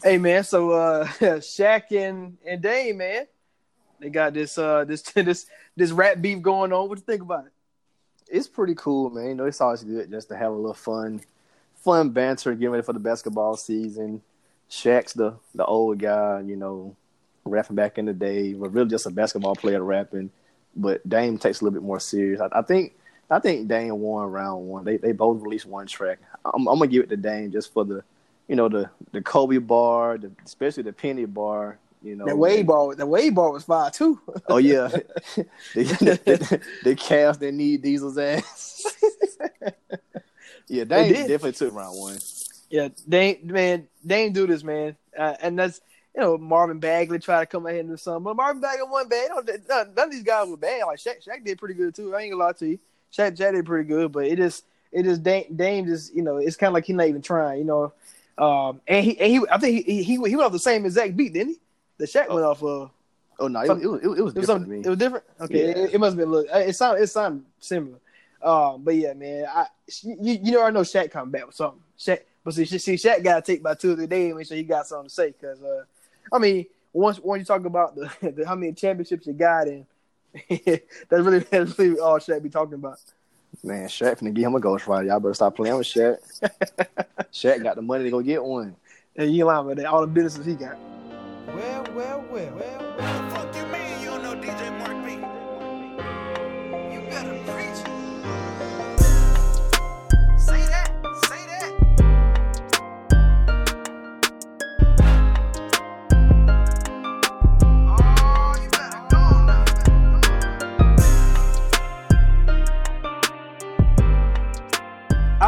Hey man, so uh Shaq and, and Dame, man, they got this uh this this this rap beef going on. What you think about it? It's pretty cool, man. You know, it's always good just to have a little fun, fun banter, getting ready for the basketball season. Shaq's the the old guy, you know, rapping back in the day, but really just a basketball player rapping. But Dame takes a little bit more serious. I, I think I think Dame won round one. They they both released one track. I'm, I'm gonna give it to Dame just for the you know the the Kobe bar, the, especially the Penny bar. You know, The Wade bar, the Wade bar was fire too. Oh yeah, the, the, the Cavs that need Diesel's ass. yeah, they, They definitely took round one. yeah, Dame, man, Dame do this, man, uh, and that's you know Marvin Bagley try to come ahead and do something, but Marvin Bagley wasn't bad. None, none of these guys were bad. Like Shaq, Shaq did pretty good too. I ain't gonna lie to you, Shaq, Shaq did pretty good, but it just it just Dame, Dame just you know it's kind of like he's not even trying, you know. Um, and he and he I think he he he, went off the same exact beat, didn't he? The Shaq went off of. Oh no, it, it, was- it, was- it was different some, to me. it was different. Okay, Yeah. it, must have been. Look, it sounded it sounded similar. Um, but yeah, man, I you, you know I know Shaq coming back with something. Shaq, but see, see Shaq got to take by two or three days. Make sure he got something to say because uh, I mean, once once you talk about the, the how many championships you got in, that's really that's really all Shaq be talking about. Man, Shaq finna give him a ghost ghostwriter. Y'all better stop playing with Shaq. Shaq got the money to go get one. And you ain't lying about that. All the businesses he got. Well, well, well, well, What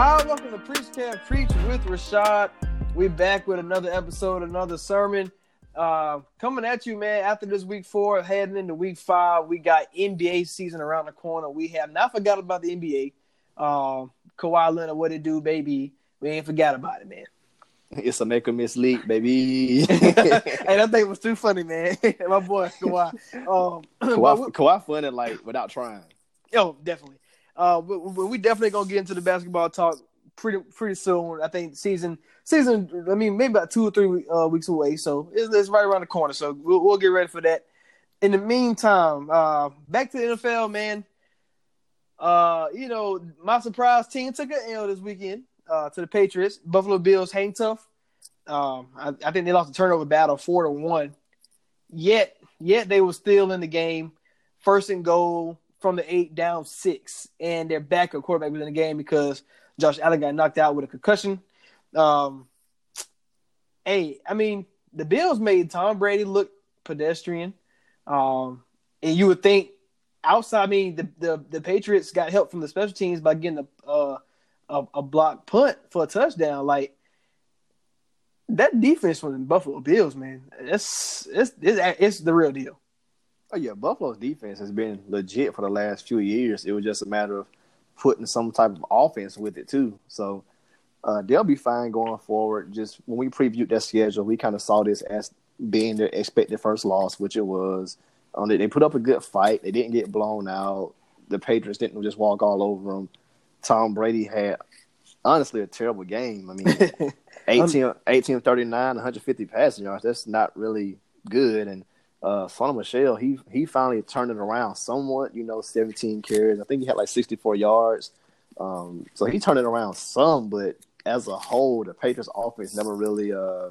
Right, welcome to Preach Kev Preach with Rashad. We back with another episode, another sermon. Uh, coming at you, man. After this week four, heading into week five, we got NBA season around the corner. We have not forgot about the NBA. Um, Kawhi Leonard, what it do, baby? We ain't forgot about it, man. It's a make or miss league, baby. hey, that thing was too funny, man. My boy Kawhi. Um, we- Kawhi, Kawhi funny like without trying. Oh, definitely. Uh, we, we definitely gonna get into the basketball talk pretty pretty soon. I think season season. I mean, maybe about two or three uh, weeks away. So it's, it's right around the corner. So we'll, we'll get ready for that. In the meantime, uh, back to the NFL, man. Uh, you know, my surprise team took an L this weekend uh, to the Patriots. Buffalo Bills hang tough. Um, I, I think they lost the turnover battle four to one. Yet, yet they were still in the game. First and goal from the eight, down six, and their backup quarterback was in the game because Josh Allen got knocked out with a concussion. Um, hey, I mean, the Bills made Tom Brady look pedestrian. Um, and you would think outside, I mean, the, the, the Patriots got help from the special teams by getting a, a, a block punt for a touchdown. Like, that defense from the Buffalo Bills, man, it's, it's, it's, it's the real deal. Oh yeah, Buffalo's defense has been legit for the last few years. It was just a matter of putting some type of offense with it too. So uh, they'll be fine going forward. Just when we previewed that schedule, we kind of saw this as being their expected first loss, which it was. Um, they, they put up a good fight. They didn't get blown out. The Patriots didn't just walk all over them. Tom Brady had honestly a terrible game. I mean, 18, 18 39, 150 passing yards. That's not really good. And uh, Sony Michel, he he finally turned it around somewhat. You know, 17 carries. I think he had like 64 yards. Um, so he turned it around some, but as a whole, the Patriots offense never really uh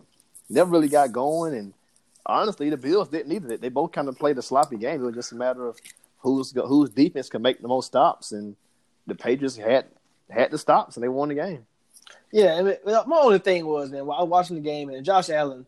never really got going. And honestly, the Bills didn't either. They both kind of played a sloppy game. It was just a matter of who's whose defense can make the most stops, and the Patriots had had the stops, and they won the game. Yeah, I mean, my only thing was, man, while I was watching the game and Josh Allen,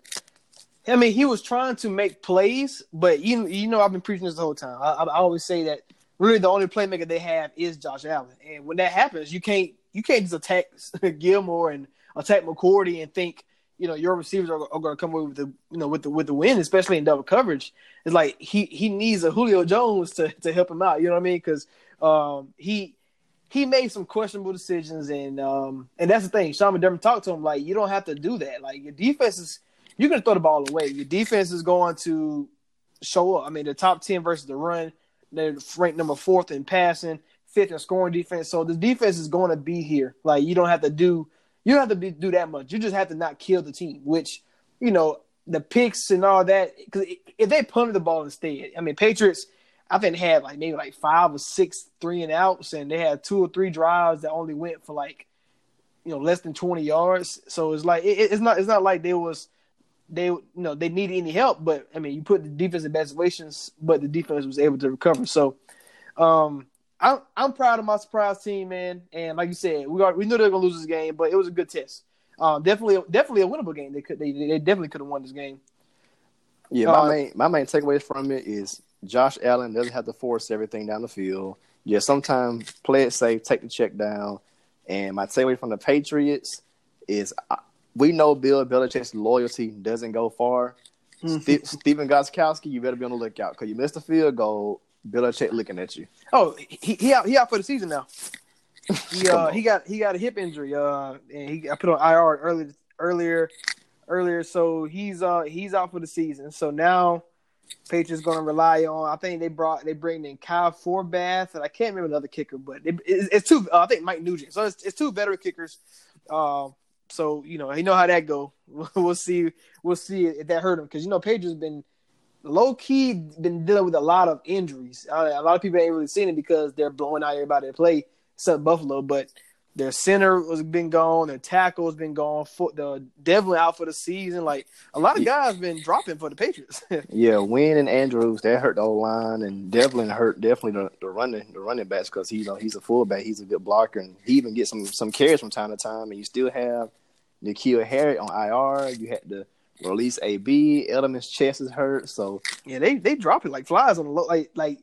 I mean, he was trying to make plays, but you you know I've been preaching this the whole time. I, I always say that really the only playmaker they have is Josh Allen, and when that happens, you can't you can't just attack Gilmore and attack McCourty and think you know your receivers are, are going to come away with the you know with the with the win, especially in double coverage. It's like he he needs a Julio Jones to to help him out. You know what I mean? Because um, he he made some questionable decisions, and um, and that's the thing. Sean McDermott talked to him like, you don't have to do that. Like your defense is, you're gonna throw the ball away. Your defense is going to show up. I mean, the top ten versus the run, they're ranked number fourth in passing, fifth in scoring defense. So the defense is going to be here. Like you don't have to do, you don't have to be, do that much. You just have to not kill the team, which you know, the picks and all that. Because if they punted the ball instead, I mean, Patriots, I think had like maybe like five or six three and outs, and they had two or three drives that only went for like, you know, less than twenty yards. So it's like it, it's not it's not like there was they you know they needed any help, but I mean, you put the defense in bad situations, but the defense was able to recover. So, um, I'm I'm proud of my surprise team, man. And like you said, we are we knew they were gonna lose this game, but it was a good test. Um, definitely, definitely a winnable game. They could they they definitely could have won this game. Yeah, my Uh, main my main takeaway from it is Josh Allen doesn't have to force everything down the field. Yeah, sometimes play it safe, take the check down. And my takeaway from the Patriots is uh, we know Bill Belichick's loyalty doesn't go far. Ste- Stephen Gostkowski, you better be on the lookout because you missed a field goal. Belichick looking at you. Oh, he he out he out for the season now. He uh he got he got a hip injury. Uh, and he got put on IR earlier earlier earlier. So he's uh he's out for the season. So now Patriots going to rely on. I think they brought they bring in Kai Forbath and I can't remember the other kicker, but it, it's, it's two. Uh, I think Mike Nugent. So it's, it's two veteran kickers. Uh, so you know you know how that go. we'll see. We'll see if that hurt him because you know Patriots been low key been dealing with a lot of injuries. Uh, a lot of people ain't really seen it because they're blowing out everybody to play except Buffalo, but their center was been gone, their tackle has been gone, foot the definitely out for the season. Like a lot of guys been dropping for the Patriots. Yeah, Wynn and Andrews that hurt the old line, and Devlin hurt definitely the, the running the running backs because he's a, he's a fullback, he's a good blocker, and he even gets some some carries from time to time. And you still have N'Keal Harry on IR. You had to release AB. Edelman's chest is hurt, so yeah, they they drop it like flies on the low. Like like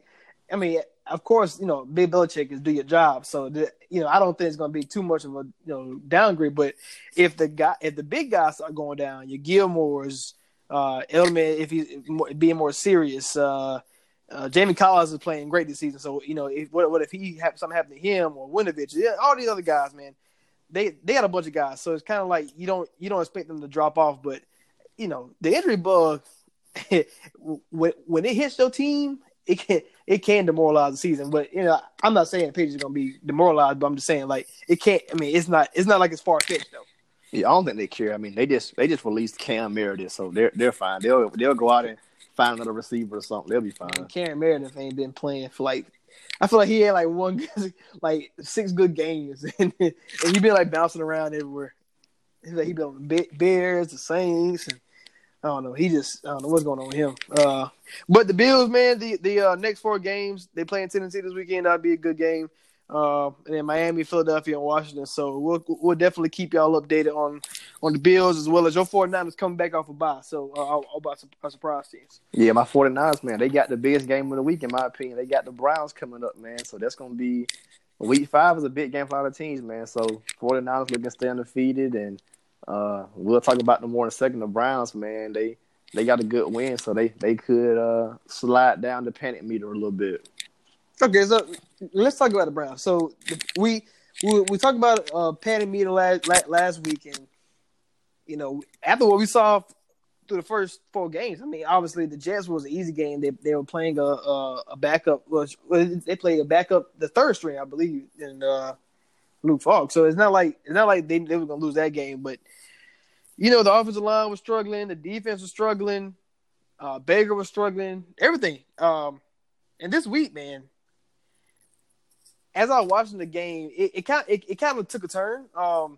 I mean, of course, you know, Big Belichick is do your job. So the, you know, I don't think it's going to be too much of a you know downgrade. But if the guy, if the big guys are going down, your Gilmore's, uh, Edelman, if he's being more serious, uh, uh, Jamie Collins is playing great this season. So you know, if, what what if he have something happen to him or Winovich? Yeah, all these other guys, man, they they got a bunch of guys. So it's kind of like you don't you don't expect them to drop off, but you know, the injury bug when when it hits your team, it can it can demoralize the season. But you know, I'm not saying the Patriots are gonna be demoralized, but I'm just saying like it can't. I mean, it's not it's not like it's far fetched though. yeah, I don't think they care. I mean, they just they just released Cam Meredith, so they're they're fine. They'll they'll go out and find another receiver or something. They'll be fine. Cam Meredith ain't been playing for like. I feel like he had like one, like six good games, and, and he been like bouncing around everywhere. He's like he been on the Bears, the Saints, and I don't know. He just I don't know what's going on with him. Uh, but the Bills, man, the the uh, next four games they play in Tennessee this weekend. That'd be a good game. Uh, and then Miami, Philadelphia, and Washington. So we'll we'll definitely keep y'all updated on on the Bills as well as your 49ers coming back off a bye. So uh, all all about some surprise teams. Yeah, my 49ers, man, they got the biggest game of the week, in my opinion. They got the Browns coming up, man. So that's going to be week five is a big game for a lot of teams, man. So 49ers looking to stay undefeated. And uh, we'll talk about them more in a second. The Browns, man, they they got a good win. So they, they could uh, slide down the panic meter a little bit. Okay, so let's talk about the Browns. So we we, we talked about uh, Patty Meter last last week, and you know after what we saw through the first four games, I mean, obviously the Jets was an easy game. They they were playing a a, a backup. Was they played a backup, the third string, I believe, in uh, Luke Falk. So it's not like it's not like they they were gonna lose that game, but you know the offensive line was struggling, the defense was struggling, uh, Baker was struggling, everything. Um, and this week, man, as I was watching the game, it, it kind it, it kind of took a turn. Um,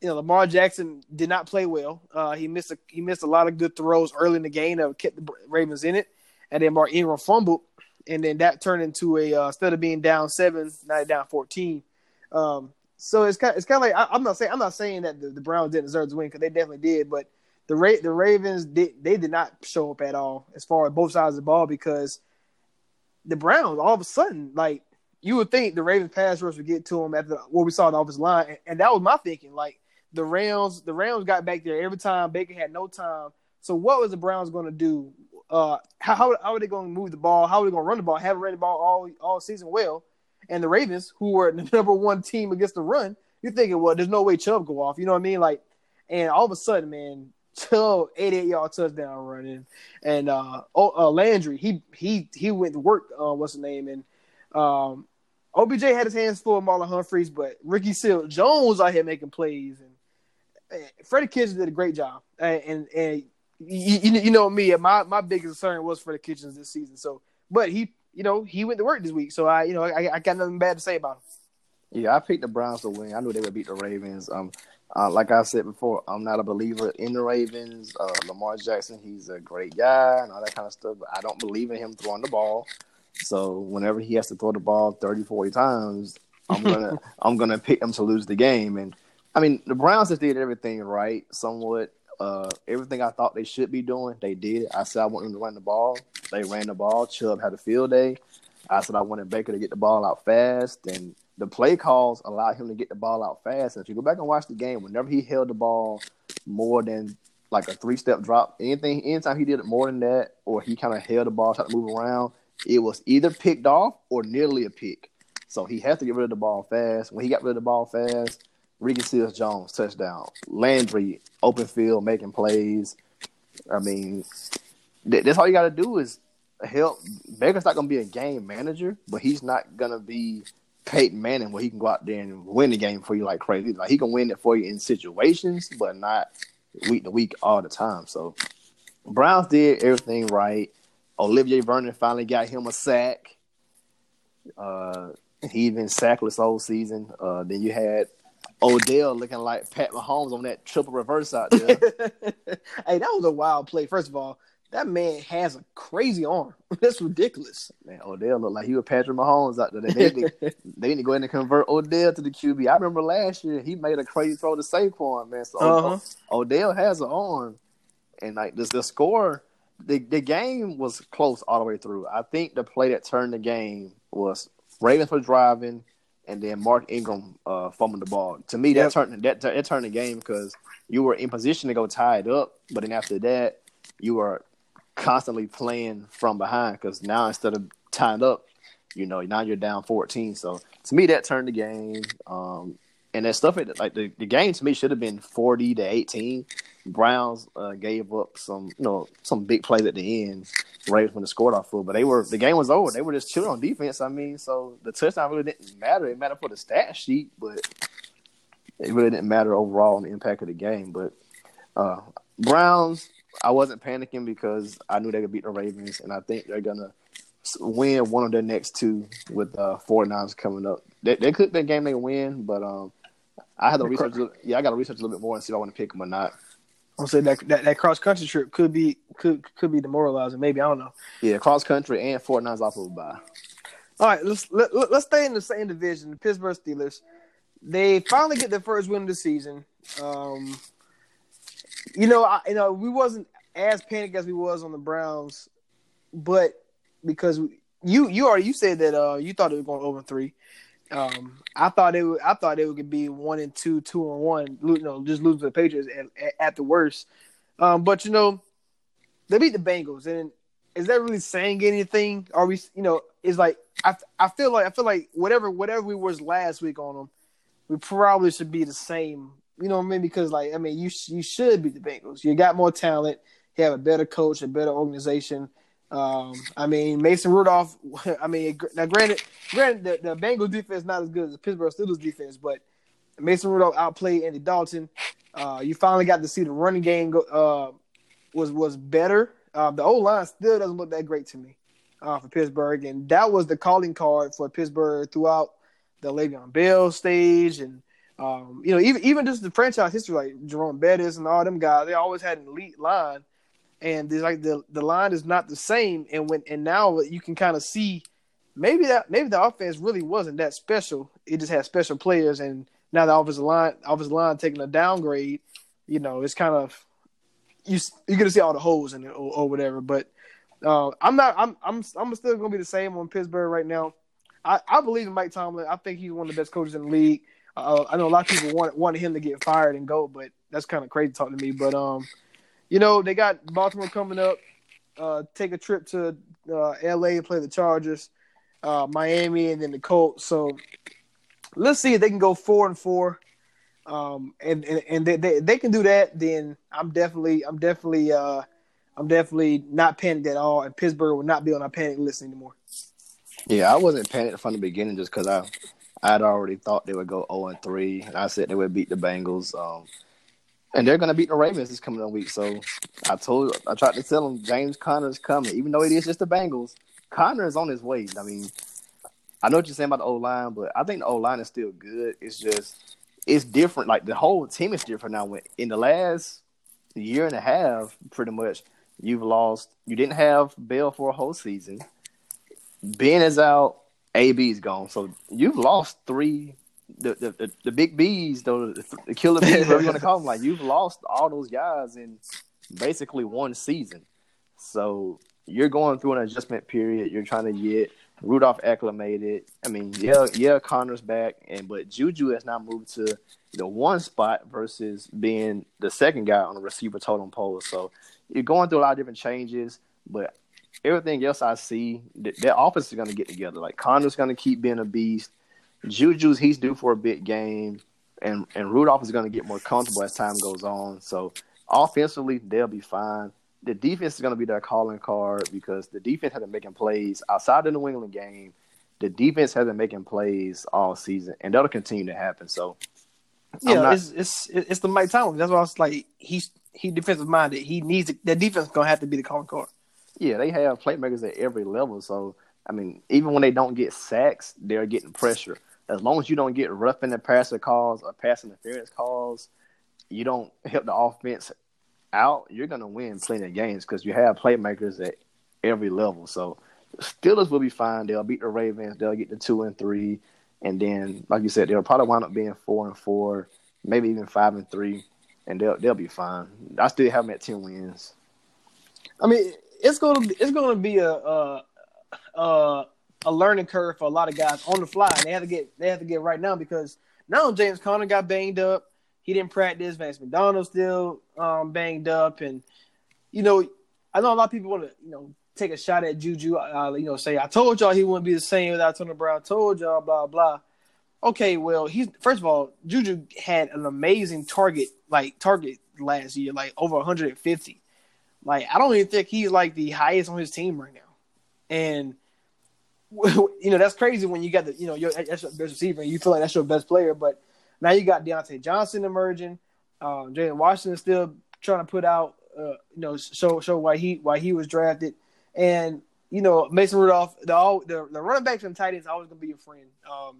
you know, Lamar Jackson did not play well. Uh, he missed a he missed a lot of good throws early in the game that kept the Ravens in it, and then Mark Ingram fumbled, and then that turned into a uh, instead of being down seven, now down fourteen. Um, so it's kind it's kind of like I, I'm not saying I'm not saying that the, the Browns didn't deserve to win because they definitely did, but the Ra- the Ravens did they did not show up at all as far as both sides of the ball because the Browns all of a sudden like you would think the Ravens pass rush would get to them after what we saw in the offensive line, and, and that was my thinking. Like the Rams, the Rams got back there every time. Baker had no time. So what was the Browns going to do? Uh, how how, how are they going to move the ball? How are they going to run the ball? Haven't run the ball all all season well. And the Ravens, who were the number one team against the run, you're thinking, well, there's no way Chubb go off. You know what I mean? Like, and all of a sudden, man, Chubb 88 yard touchdown running, and uh, oh, uh, Landry, he he he went to work. Uh, what's the name? And um, OBJ had his hands full of Marlon Humphreys, but Ricky Seal Jones out here making plays, and eh, Freddie Kitchens did a great job, and and, and you, you, you know me, my my biggest concern was Freddie Kitchens this season. So, but he, you know, he went to work this week, so I, you know, I, I got nothing bad to say about him. Yeah, I picked the Browns to win. I knew they would beat the Ravens. Um, uh, like I said before, I'm not a believer in the Ravens. Uh, Lamar Jackson, he's a great guy and all that kind of stuff, but I don't believe in him throwing the ball. So whenever he has to throw the ball 30, 40 times, I'm gonna I'm gonna pick him to lose the game. And I mean, the Browns just did everything right, somewhat. Uh, everything I thought they should be doing, they did. I said I want them to run the ball. They ran the ball. Chubb had a field day. I said I wanted Baker to get the ball out fast, and the play calls allowed him to get the ball out fast. And if you go back and watch the game, whenever he held the ball more than like a three step drop, anything, anytime he did it more than that, or he kind of held the ball, tried to move around, it was either picked off or nearly a pick. So he has to get rid of the ball fast. When he got rid of the ball fast, Ricky Seals Jones touchdown, Landry open field making plays. I mean, th- that's all you got to do is help. Baker's not going to be a game manager, but he's not going to be Peyton Manning where he can go out there and win the game for you like crazy. Like he can win it for you in situations, but not week to week all the time. So Browns did everything right. Olivier Vernon finally got him a sack. Uh, he even sackless all season. Uh, then you had Odell looking like Pat Mahomes on that triple reverse out there. hey, that was a wild play. First of all, that man has a crazy arm. That's ridiculous. Man, Odell looked like he was Patrick Mahomes out there. They need, to, they need to go ahead and convert Odell to the QB. I remember last year he made a crazy throw to Saquon, man. So Uh-huh. Odell has an arm, and like this, the score, the the game was close all the way through. I think the play that turned the game was Ravens were driving, and then Mark Ingram uh, fumbled the ball. To me, that Yep. turned that that turned the game because you were in position to go tie it up, but then after that, you were constantly playing from behind because now instead of tying up, you know, now you're down 14. So to me, that turned the game. Um, and that stuff, it- like the, the game to me should have been 40 to 18. Browns uh, gave up some, you know, some big plays at the end. Ravens when they scored off full, but they were the game was over. They were just chilling on defense. I mean, so the touchdown really didn't matter. It mattered for the stat sheet, but it really didn't matter overall on the impact of the game. But uh, Browns, I wasn't panicking because I knew they could beat the Ravens, and I think they're gonna win one of their next two with uh, 49ers coming up. They, they could be a game they win, but um, I had to research. little- Yeah, I got to research a little bit more and see if I want to pick them or not. I'll say that that, that cross country trip could be could could be demoralizing. Maybe I don't know. Yeah, cross country and 49ers off of a bye. All right, let's let, let, us stay in the same division. The Pittsburgh Steelers. They finally get their first win of the season. Um, you know, I, you know, we wasn't as panicked as we was on the Browns, but because we, you you already you said that uh, you thought it was going over three. Um, I thought it would. I thought it would be one and two, two and one. You know, just lose to the Patriots at, at, at the worst. Um, but you know, they beat the Bengals, and is that really saying anything? Are we, you know, it's like I, I feel like I feel like whatever whatever we was last week on them, we probably should be the same. You know what I mean? Because like I mean, you you should beat the Bengals. You got more talent. You have a better coach, a better organization. Um, I mean, Mason Rudolph. I mean, now granted, granted, the, the Bengals defense not as good as the Pittsburgh Steelers defense, but Mason Rudolph outplayed Andy Dalton. Uh, you finally got to see the running game go, uh, was was better. Uh, the O line still doesn't look that great to me uh, for Pittsburgh, and that was the calling card for Pittsburgh throughout the Le'Veon Bell stage, and um, you know even even just the franchise history, like Jerome Bettis and all them guys, they always had an elite line, and there's like the the line is not the same, and when and now you can kind of see maybe that maybe the offense really wasn't that special. It just had special players, and now the offensive line offensive line taking a downgrade. You know, it's kind of you you're gonna see all the holes in it or, or whatever. But uh, I'm not. I'm I'm I'm still gonna be the same on Pittsburgh right now. I, I believe in Mike Tomlin. I think he's one of the best coaches in the league. Uh, I know a lot of people wanted wanted him to get fired and go, but that's kind of crazy talk to me. But um, you know, they got Baltimore coming up. Uh, take a trip to uh, L.A. and play the Chargers, uh, Miami, and then the Colts. So let's see if they can go four and four. Um, and and, and they, they they can do that. Then I'm definitely I'm definitely uh I'm definitely not panicked at all. And Pittsburgh will not be on our panic list anymore. Yeah, I wasn't panicked from the beginning just because I I'd already thought they would go 0 and 3, and I said they would beat the Bengals. Um, And they're gonna beat the Ravens this coming week. So I told I tried to tell them James Conner is coming, even though it is just the Bengals. Conner is on his way. I mean, I know what you're saying about the O line, but I think the O line is still good. It's just it's different. Like the whole team is different now. In the last year and a half, pretty much, you've lost. You didn't have Bell for a whole season. Ben is out. AB's gone. So you've lost three. The the, the, big B's, though the, killer bees, whatever you want to call them, like you've lost all those guys in basically one season. So you're going through an adjustment period. You're trying to get Rudolph acclimated. I mean, yeah, yeah, Conner's back, and but Juju has now moved to the one spot versus being the second guy on the receiver totem pole. So you're going through a lot of different changes, but everything else I see, th- their offense is going to get together. Like Conner's going to keep being a beast. Juju's he's due for a big game, and and Rudolph is going to get more comfortable as time goes on. So offensively, they'll be fine. The defense is going to be their calling card because the defense has been making plays outside the New England game. The defense has been making plays all season, and that'll continue to happen. So, Yeah, not- it's it's it's the Mike Tomlin. That's why I was like he's he defensive minded. He needs to, that defense gonna have to be the calling card. Yeah, they have playmakers at every level. So I mean, even when they don't get sacks, they're getting pressure. As long as you don't get roughing the passer calls or pass interference calls, you don't help the offense out. You're gonna win plenty of games because you have playmakers at every level. So Steelers will be fine. They'll beat the Ravens. They'll get to two and three, and then, like you said, they'll probably wind up being four and four, maybe even five and three, and they'll they'll be fine. I still have them at ten wins. I mean, it's gonna it's gonna be a, a learning curve for a lot of guys on the fly. They have to get they have to get right now because now James Conner got banged up. He didn't practice. Vance McDonald still um, banged up, and you know, I know a lot of people want to you know take a shot at Juju. Uh, you know, say I told y'all he wouldn't be the same without Tony Brown. Told y'all, blah blah. Okay, well, he's first of all, Juju had an amazing target like target last year, like over 150. Like I don't even think he's like the highest on his team right now, and you know that's crazy when you got the you know your that's your best receiver and you feel like that's your best player, but now you got Diontae Johnson emerging, um, Jalen Washington still trying to put out uh, you know show show why he why he was drafted, and you know Mason Rudolph the all the, the running backs and tight ends always gonna be your friend. Um,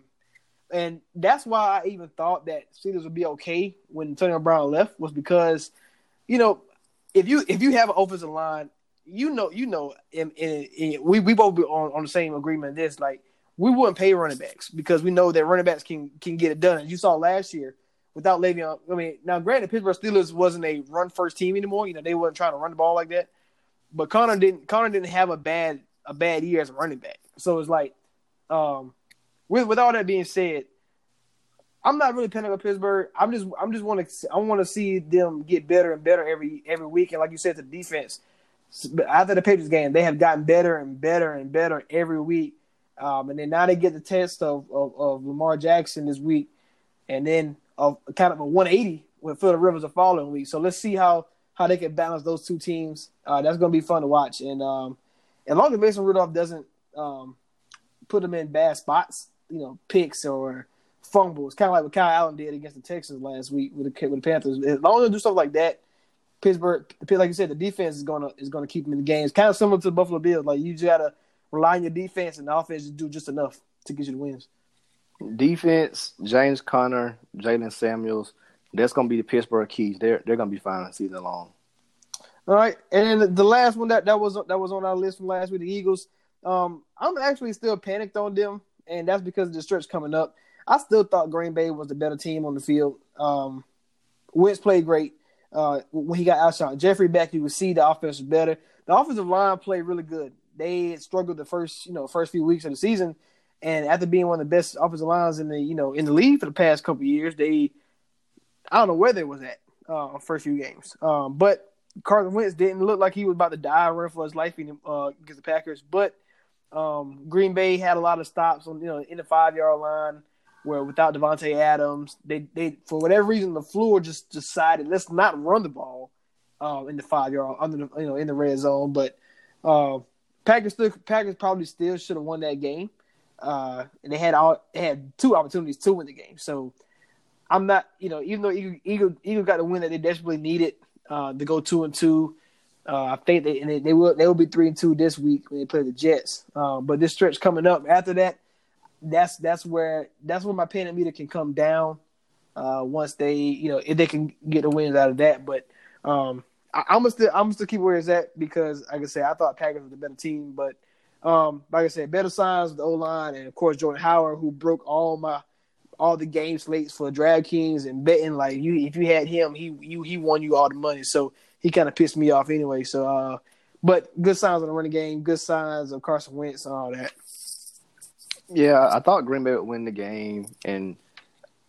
and that's why I even thought that Steelers would be okay when Antonio Brown left was because, you know, if you if you have an offensive line, you know you know, in, we we both be on, on the same agreement. This like we wouldn't pay running backs because we know that running backs can can get it done. As you saw last year without Le'Veon. I mean, now granted, Pittsburgh Steelers wasn't a run first team anymore. You know, they weren't trying to run the ball like that. But Conner didn't Conner didn't have a bad a bad year as a running back. So it's like, um, with with all that being said, I'm not really panicked with Pittsburgh. I'm just I'm just want to I want to see them get better and better every every week. And like you said, the defense after the Patriots game, they have gotten better and better and better every week. Um, and then now they get the test of, of, of Lamar Jackson this week, and then of kind of a 180 with Philip Rivers the following week. So let's see how how they can balance those two teams. Uh, that's going to be fun to watch. And um, as long as Mason Rudolph doesn't um, put them in bad spots, you know, picks or fumbles, kind of like what Kyle Allen did against the Texans last week with the with the Panthers. As long as they do stuff like that, Pittsburgh, like you said, the defense is gonna is gonna keep them in the games. Kind of similar to the Buffalo Bills. Like you just gotta rely on your defense, and the offense just do just enough to get you the wins. Defense, James Conner, Jaylen Samuels, that's gonna be the Pittsburgh keys. They're they're gonna be fine season long. All right, and then the last one that, that was that was on our list from last week, the Eagles. Um, I'm actually still panicked on them, and that's because of the stretch coming up. I still thought Green Bay was the better team on the field. Um, Wentz played great uh, when he got Alshon Jeffery back. You could see the offense was better. The offensive line played really good. They struggled the first you know first few weeks of the season, and after being one of the best offensive lines in the you know in the league for the past couple years, they I don't know where they was at uh, first few games. Um, but Carson Wentz didn't look like he was about to die run for his life uh, against the Packers. But um, Green Bay had a lot of stops on you know in the five yard line where without Davante Adams, they they for whatever reason LaFleur just decided let's not run the ball um, in the five yard under the you know in the red zone. But uh, Packers still, Packers probably still should have won that game. Uh, and they had all they had two opportunities to win the game. So I'm not, you know, even though Eagle Eagle, Eagle got the win that they desperately needed uh, to go two and two. Uh, I think they and they, they will they will be three and two this week when they play the Jets. Um, but this stretch coming up after that, that's that's where that's where my panic meter can come down. Uh, once they you know if they can get the wins out of that, but um, I, I'm gonna still I'm gonna still keep where it's at because like I said I thought Packers was the better team, but um, like I said, better signs with the O line and of course Jordan Howard who broke all my all the game slates for DraftKings and betting. Like you, if you had him, he you he won you all the money. So he kind of pissed me off anyway. So, uh, but good signs on the running game, good signs of Carson Wentz and all that. Yeah, I thought Green Bay would win the game, and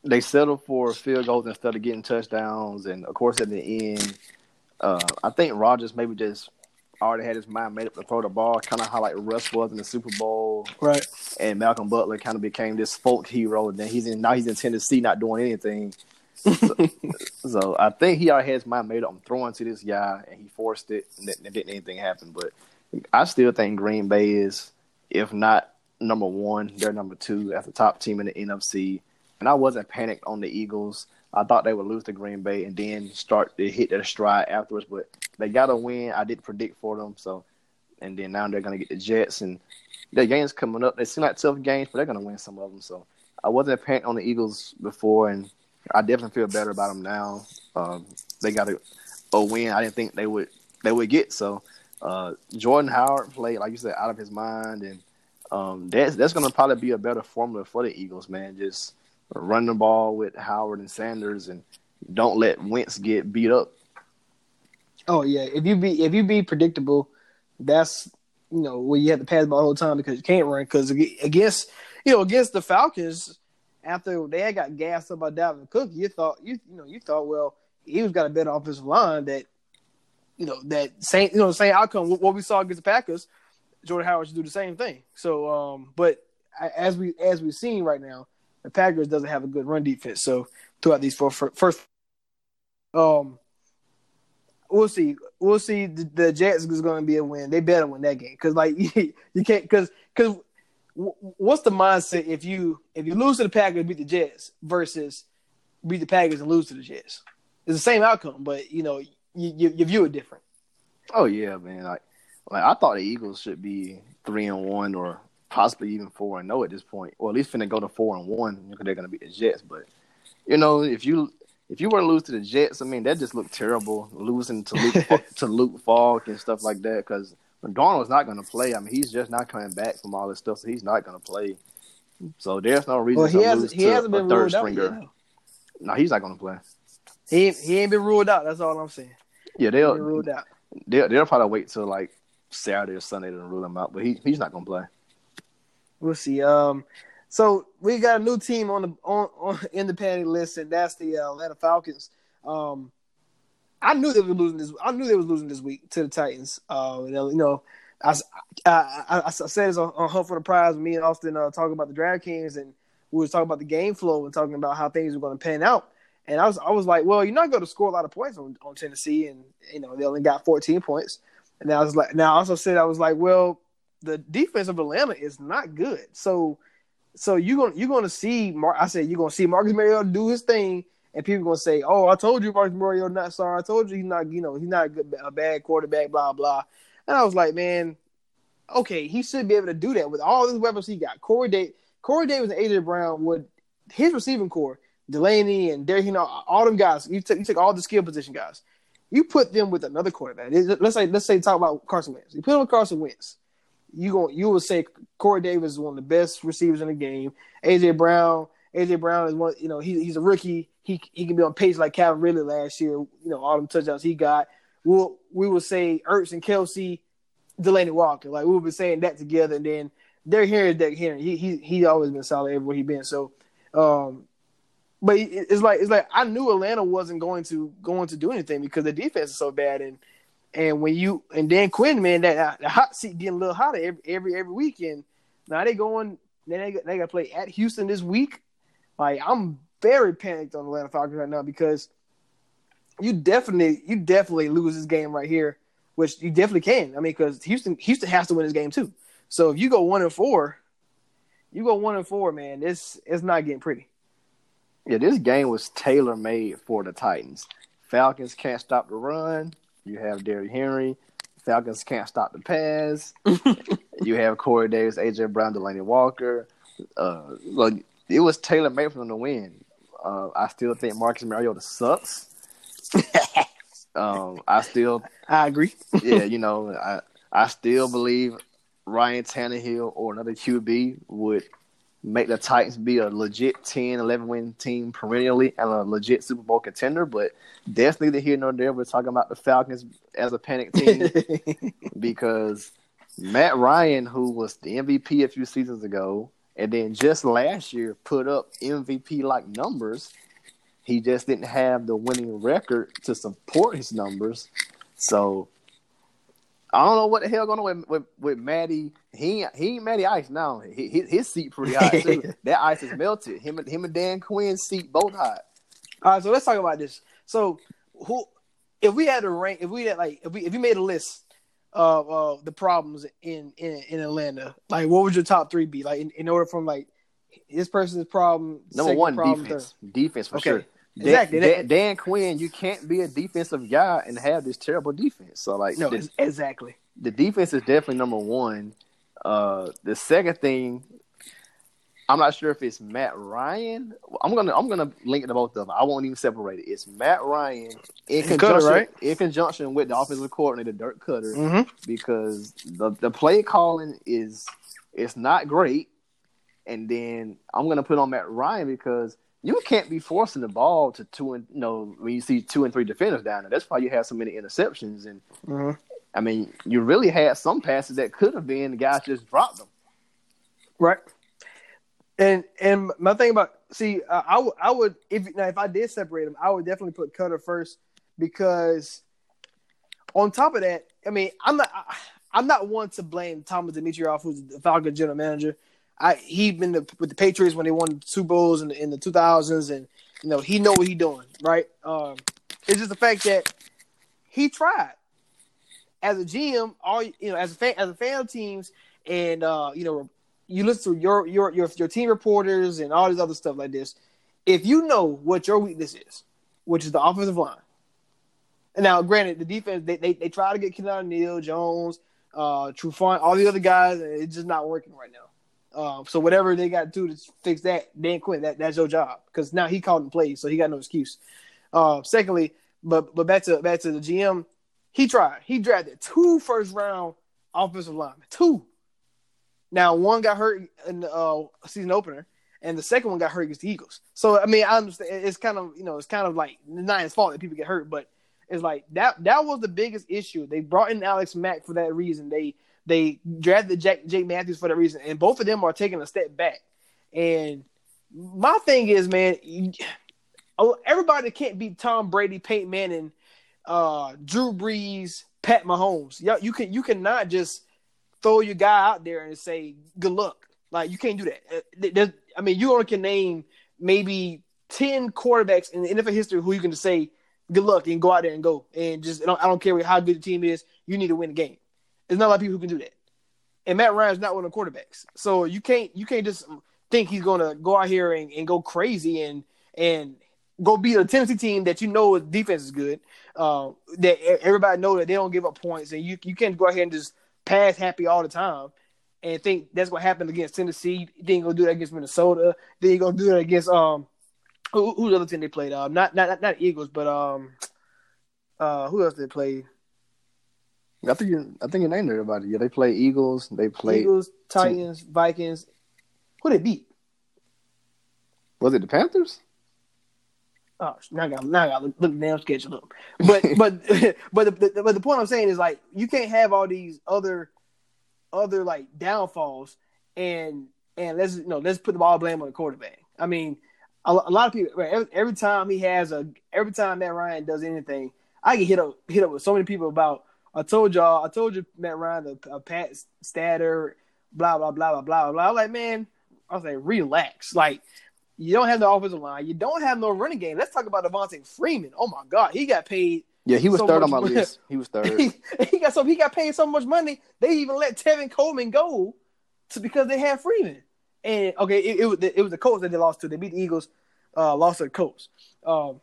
they settled for field goals instead of getting touchdowns. And of course, at the end, uh, I think Rodgers maybe just already had his mind made up to throw the ball, kind of how like Russ was in the Super Bowl, Right. and Malcolm Butler kind of became this folk hero. And then he's in now he's in Tennessee, not doing anything. So, so I think he already had his mind made up. I'm throwing to this guy, and he forced it, and it, didn't anything happen. But I still think Green Bay is, if not number one, they're number two as the top team in the NFC. And I wasn't panicked on the Eagles. I thought they would lose to Green Bay and then start to hit their stride afterwards. But they got a win. I didn't predict for them. So, and then now they're going to get the Jets and their games coming up. They seem like tough games, but they're going to win some of them. So I wasn't panicked on the Eagles before, and I definitely feel better about them now. Um, they got a, a win. I didn't think they would they would get. So uh, Jordan Howard played like you said out of his mind, and um, that's that's going to probably be a better formula for the Eagles, man. Just run the ball with Howard and Sanders, and don't let Wentz get beat up. Oh yeah, if you be if you be predictable, that's you know where you have to pass the ball the whole time because you can't run. Because against you know against the Falcons, after they had got gassed up by Dalvin Cook, you thought you you know you thought well Eagles got a better offensive line that you know that same you know same outcome what we saw against the Packers. Jordan Howard should do the same thing. So, um, but as we as we've seen right now, the Packers doesn't have a good run defense. So throughout these four first, um, we'll see. We'll see. The, the Jets is going to be a win. They better win that game because like you, can't because because what's the mindset if you if you lose to the Packers beat the Jets versus beat the Packers and lose to the Jets? It's the same outcome, but you know you, you, you view it different. Oh yeah, man. Like like I thought the Eagles should be three and one or possibly even four and zero at this point, or at least finna go to four and one because they're gonna beat the Jets. But you know, if you if you were to lose to the Jets, I mean that just looked terrible. Losing to Luke to Luke Falk and stuff like that because McDonald's not gonna play. I mean he's just not coming back from all this stuff, so he's not gonna play. So there's no reason Well, he to hasn't lose he to hasn't a been third ruled stringer. No, he's not gonna play. He ain't, he ain't been ruled out. That's all I'm saying. Yeah, He ain't been they'll ruled out. they'll, they'll probably wait till like Saturday or Sunday to rule him out, but he he's not gonna play. We'll see. Um, so we got a new team on the on, on in the panic list, and that's the uh, Atlanta Falcons. Um, I knew they were losing this. I knew they was losing this week to the Titans. Uh, you know, I, I, I, I said this on, on Hunt for the Prize. Me and Austin uh, talking about the DraftKings, and we was talking about the game flow and talking about how things were going to pan out. And I was, I was like, well, you're not going to score a lot of points on, on Tennessee, and you know they only got 14 points. And I was like, now I also said I was like, well, the defense of Atlanta is not good. So, so you're gonna you're gonna see. Mar- I said you're gonna see Marcus Mariota do his thing, and people gonna say, "Oh, I told you Marcus Mariota not sorry. I told you he's not. You know, he's not a, good, a bad quarterback." Blah blah. And I was like, man, okay, he should be able to do that with all these weapons he got. Corey Day, Corey Davis, and AJ Brown would his receiving core, Delanie and Derrick, you know, all them guys. You took you took all the skill position guys. You put them with another quarterback. Let's say let's say talk about Carson Wentz. You put them with Carson Wentz. You go you will say Corey Davis is one of the best receivers in the game. AJ Brown, AJ Brown is one. You know he, he's a rookie. He he can be on pace like Calvin Ridley last year. You know all them touchdowns he got. We'll we will say Ertz and Kelce, Delanie Walker. Like we'll be saying that together. And then Henry is Derrick Henry. He he he always been solid everywhere he's been. So, um, but it's like it's like I knew Atlanta wasn't going to going to do anything because the defense is so bad and and when you and Dan Quinn man that the hot seat getting a little hotter every every every weekend. Now they going then they they got to play at Houston this week. Like I'm very panicked on Atlanta Falcons right now because you definitely you definitely lose this game right here, which you definitely can. I mean, because Houston Houston has to win this game too. So if you go one and four, you go one and four, man. This it's not getting pretty. Yeah, this game was tailor made for the Titans. Falcons can't stop the run. You have Derrick Henry. Falcons can't stop the pass. you have Corey Davis, AJ Brown, Delanie Walker. Uh, look, it was tailor made for them to win. Uh, I still think Marcus Mariota sucks. um, I still, I agree. yeah, you know, I I still believe Ryan Tannehill or another QB would make the Titans be a legit 10, 11 win team perennially and a legit Super Bowl contender. But definitely the here nor there. We're talking about the Falcons as a panic team because Matt Ryan, who was the MVP a few seasons ago, and then just last year put up MVP like numbers. He just didn't have the winning record to support his numbers. So I don't know what the hell going on with with, with Matty. He he ain't Matty Ice now. He, his, his seat pretty high too. that ice is melted. Him and him and Dan Quinn's seat both hot. All right, so let's talk about this. So, who, if we had to rank, if we had like, if we if you made a list of uh, the problems in, in in Atlanta, like what would your top three be? Like in, in order from like this person's problem, Number one, problem, defense. third. Defense for Okay. sure. Dan, Exactly. Dan, Dan Quinn, you can't be a defensive guy and have this terrible defense. So like, No, ex- exactly. the defense is definitely number one. Uh, the second thing, I'm not sure if it's Matt Ryan. I'm gonna I'm gonna link it to both of them. I won't even separate it. It's Matt Ryan in Koetter, conjunction right? in conjunction with the offensive coordinator Dirk Koetter Mm-hmm. because the the play calling is it's not great. And then I'm gonna put on Matt Ryan because you can't be forcing the ball to two and you know when you see two and three defenders down there. That's why you have so many interceptions. And Mm-hmm. I mean, you really had some passes that could have been the guys just dropped them. Right. And and my thing about see, uh, I would I would if now if I did separate them, I would definitely put Koetter first because on top of that, I mean, I'm not I, I'm not one to blame Thomas Dimitroff, who's the Falcon general manager. I he been the, with the Patriots when they won two Bowls in the, in the 2000s, and you know he know what he doing, right? Um, it's just the fact that he tried as a GM, all you know, as a fan, as a fan of teams, and uh, you know, you listen to your your your your team reporters and all this other stuff like this. If you know what your weakness is, which is the offensive line, and now granted, the defense they they, they try to get Keanu Neal, Jones, uh, Trufant, all the other guys, it's just not working right now. Um, so whatever they got to do to fix that, Dan Quinn, that that's your job because now he called and played, so he got no excuse. Uh, secondly, but but back to back to the GM, he tried. He drafted two first round offensive linemen, two. Now one got hurt in the uh, season opener, and the second one got hurt against the Eagles. So I mean, I understand it's kind of you know it's kind of like not his fault that people get hurt, but it's like that that was the biggest issue. They brought in Alex Mack for that reason. They they drafted Jack, Jake Matthews for that reason, and both of them are taking a step back. And my thing is, man, oh, everybody can't beat Tom Brady, Peyton Manning, uh, Drew Brees, Pat Mahomes. Yeah, you can you cannot just throw your guy out there and say good luck. Like you can't do that. Uh, there's- I mean, you only can name maybe ten quarterbacks in the NFL history who you can just say good luck and go out there and go and just I don't, I don't care how good the team is. You need to win the game. There's not a lot of people who can do that. And Matt Ryan's not one of the quarterbacks, so you can't you can't just think he's gonna go out here and, and go crazy and and go beat a Tennessee team that you know defense is good. Uh, that everybody know that they don't give up points, and you you can't go ahead and just pass happy all the time and think that's what happened against Tennessee. Then you gonna do that against Minnesota. Then you gonna do that against um who, who's the other team they played? Um, not not not, not Eagles, but um uh who else did they played? I think you, I think you named everybody. Yeah, they play Eagles. They play. Eagles, Titans, Vikings. Who they beat? Was it the Panthers? Oh, now I got now I got look, look the damn schedule up. But but but the, the, but the point I'm saying is like you can't have all these other other like downfalls and and let's you know let's put the ball blame on the quarterback. I mean, a, a lot of people right, every, every time he has a every time Matt Ryan does anything, I get hit up hit up with so many people about. I told y'all, I told you Matt Ryan a, a Pat Statter, blah blah blah blah blah blah. I'm like, man, I was like, relax, like. You don't have the offensive line. You don't have no running game. Let's talk about Devonta Freeman. Oh my God, he got paid. Yeah, he was So third on my much- list. He was third. He, he got so he got paid so much money. They even let Tevin Coleman go to because they had Freeman. And okay, it, it was the, it was the Colts that they lost to. They beat the Eagles. uh, lost their coach. Um,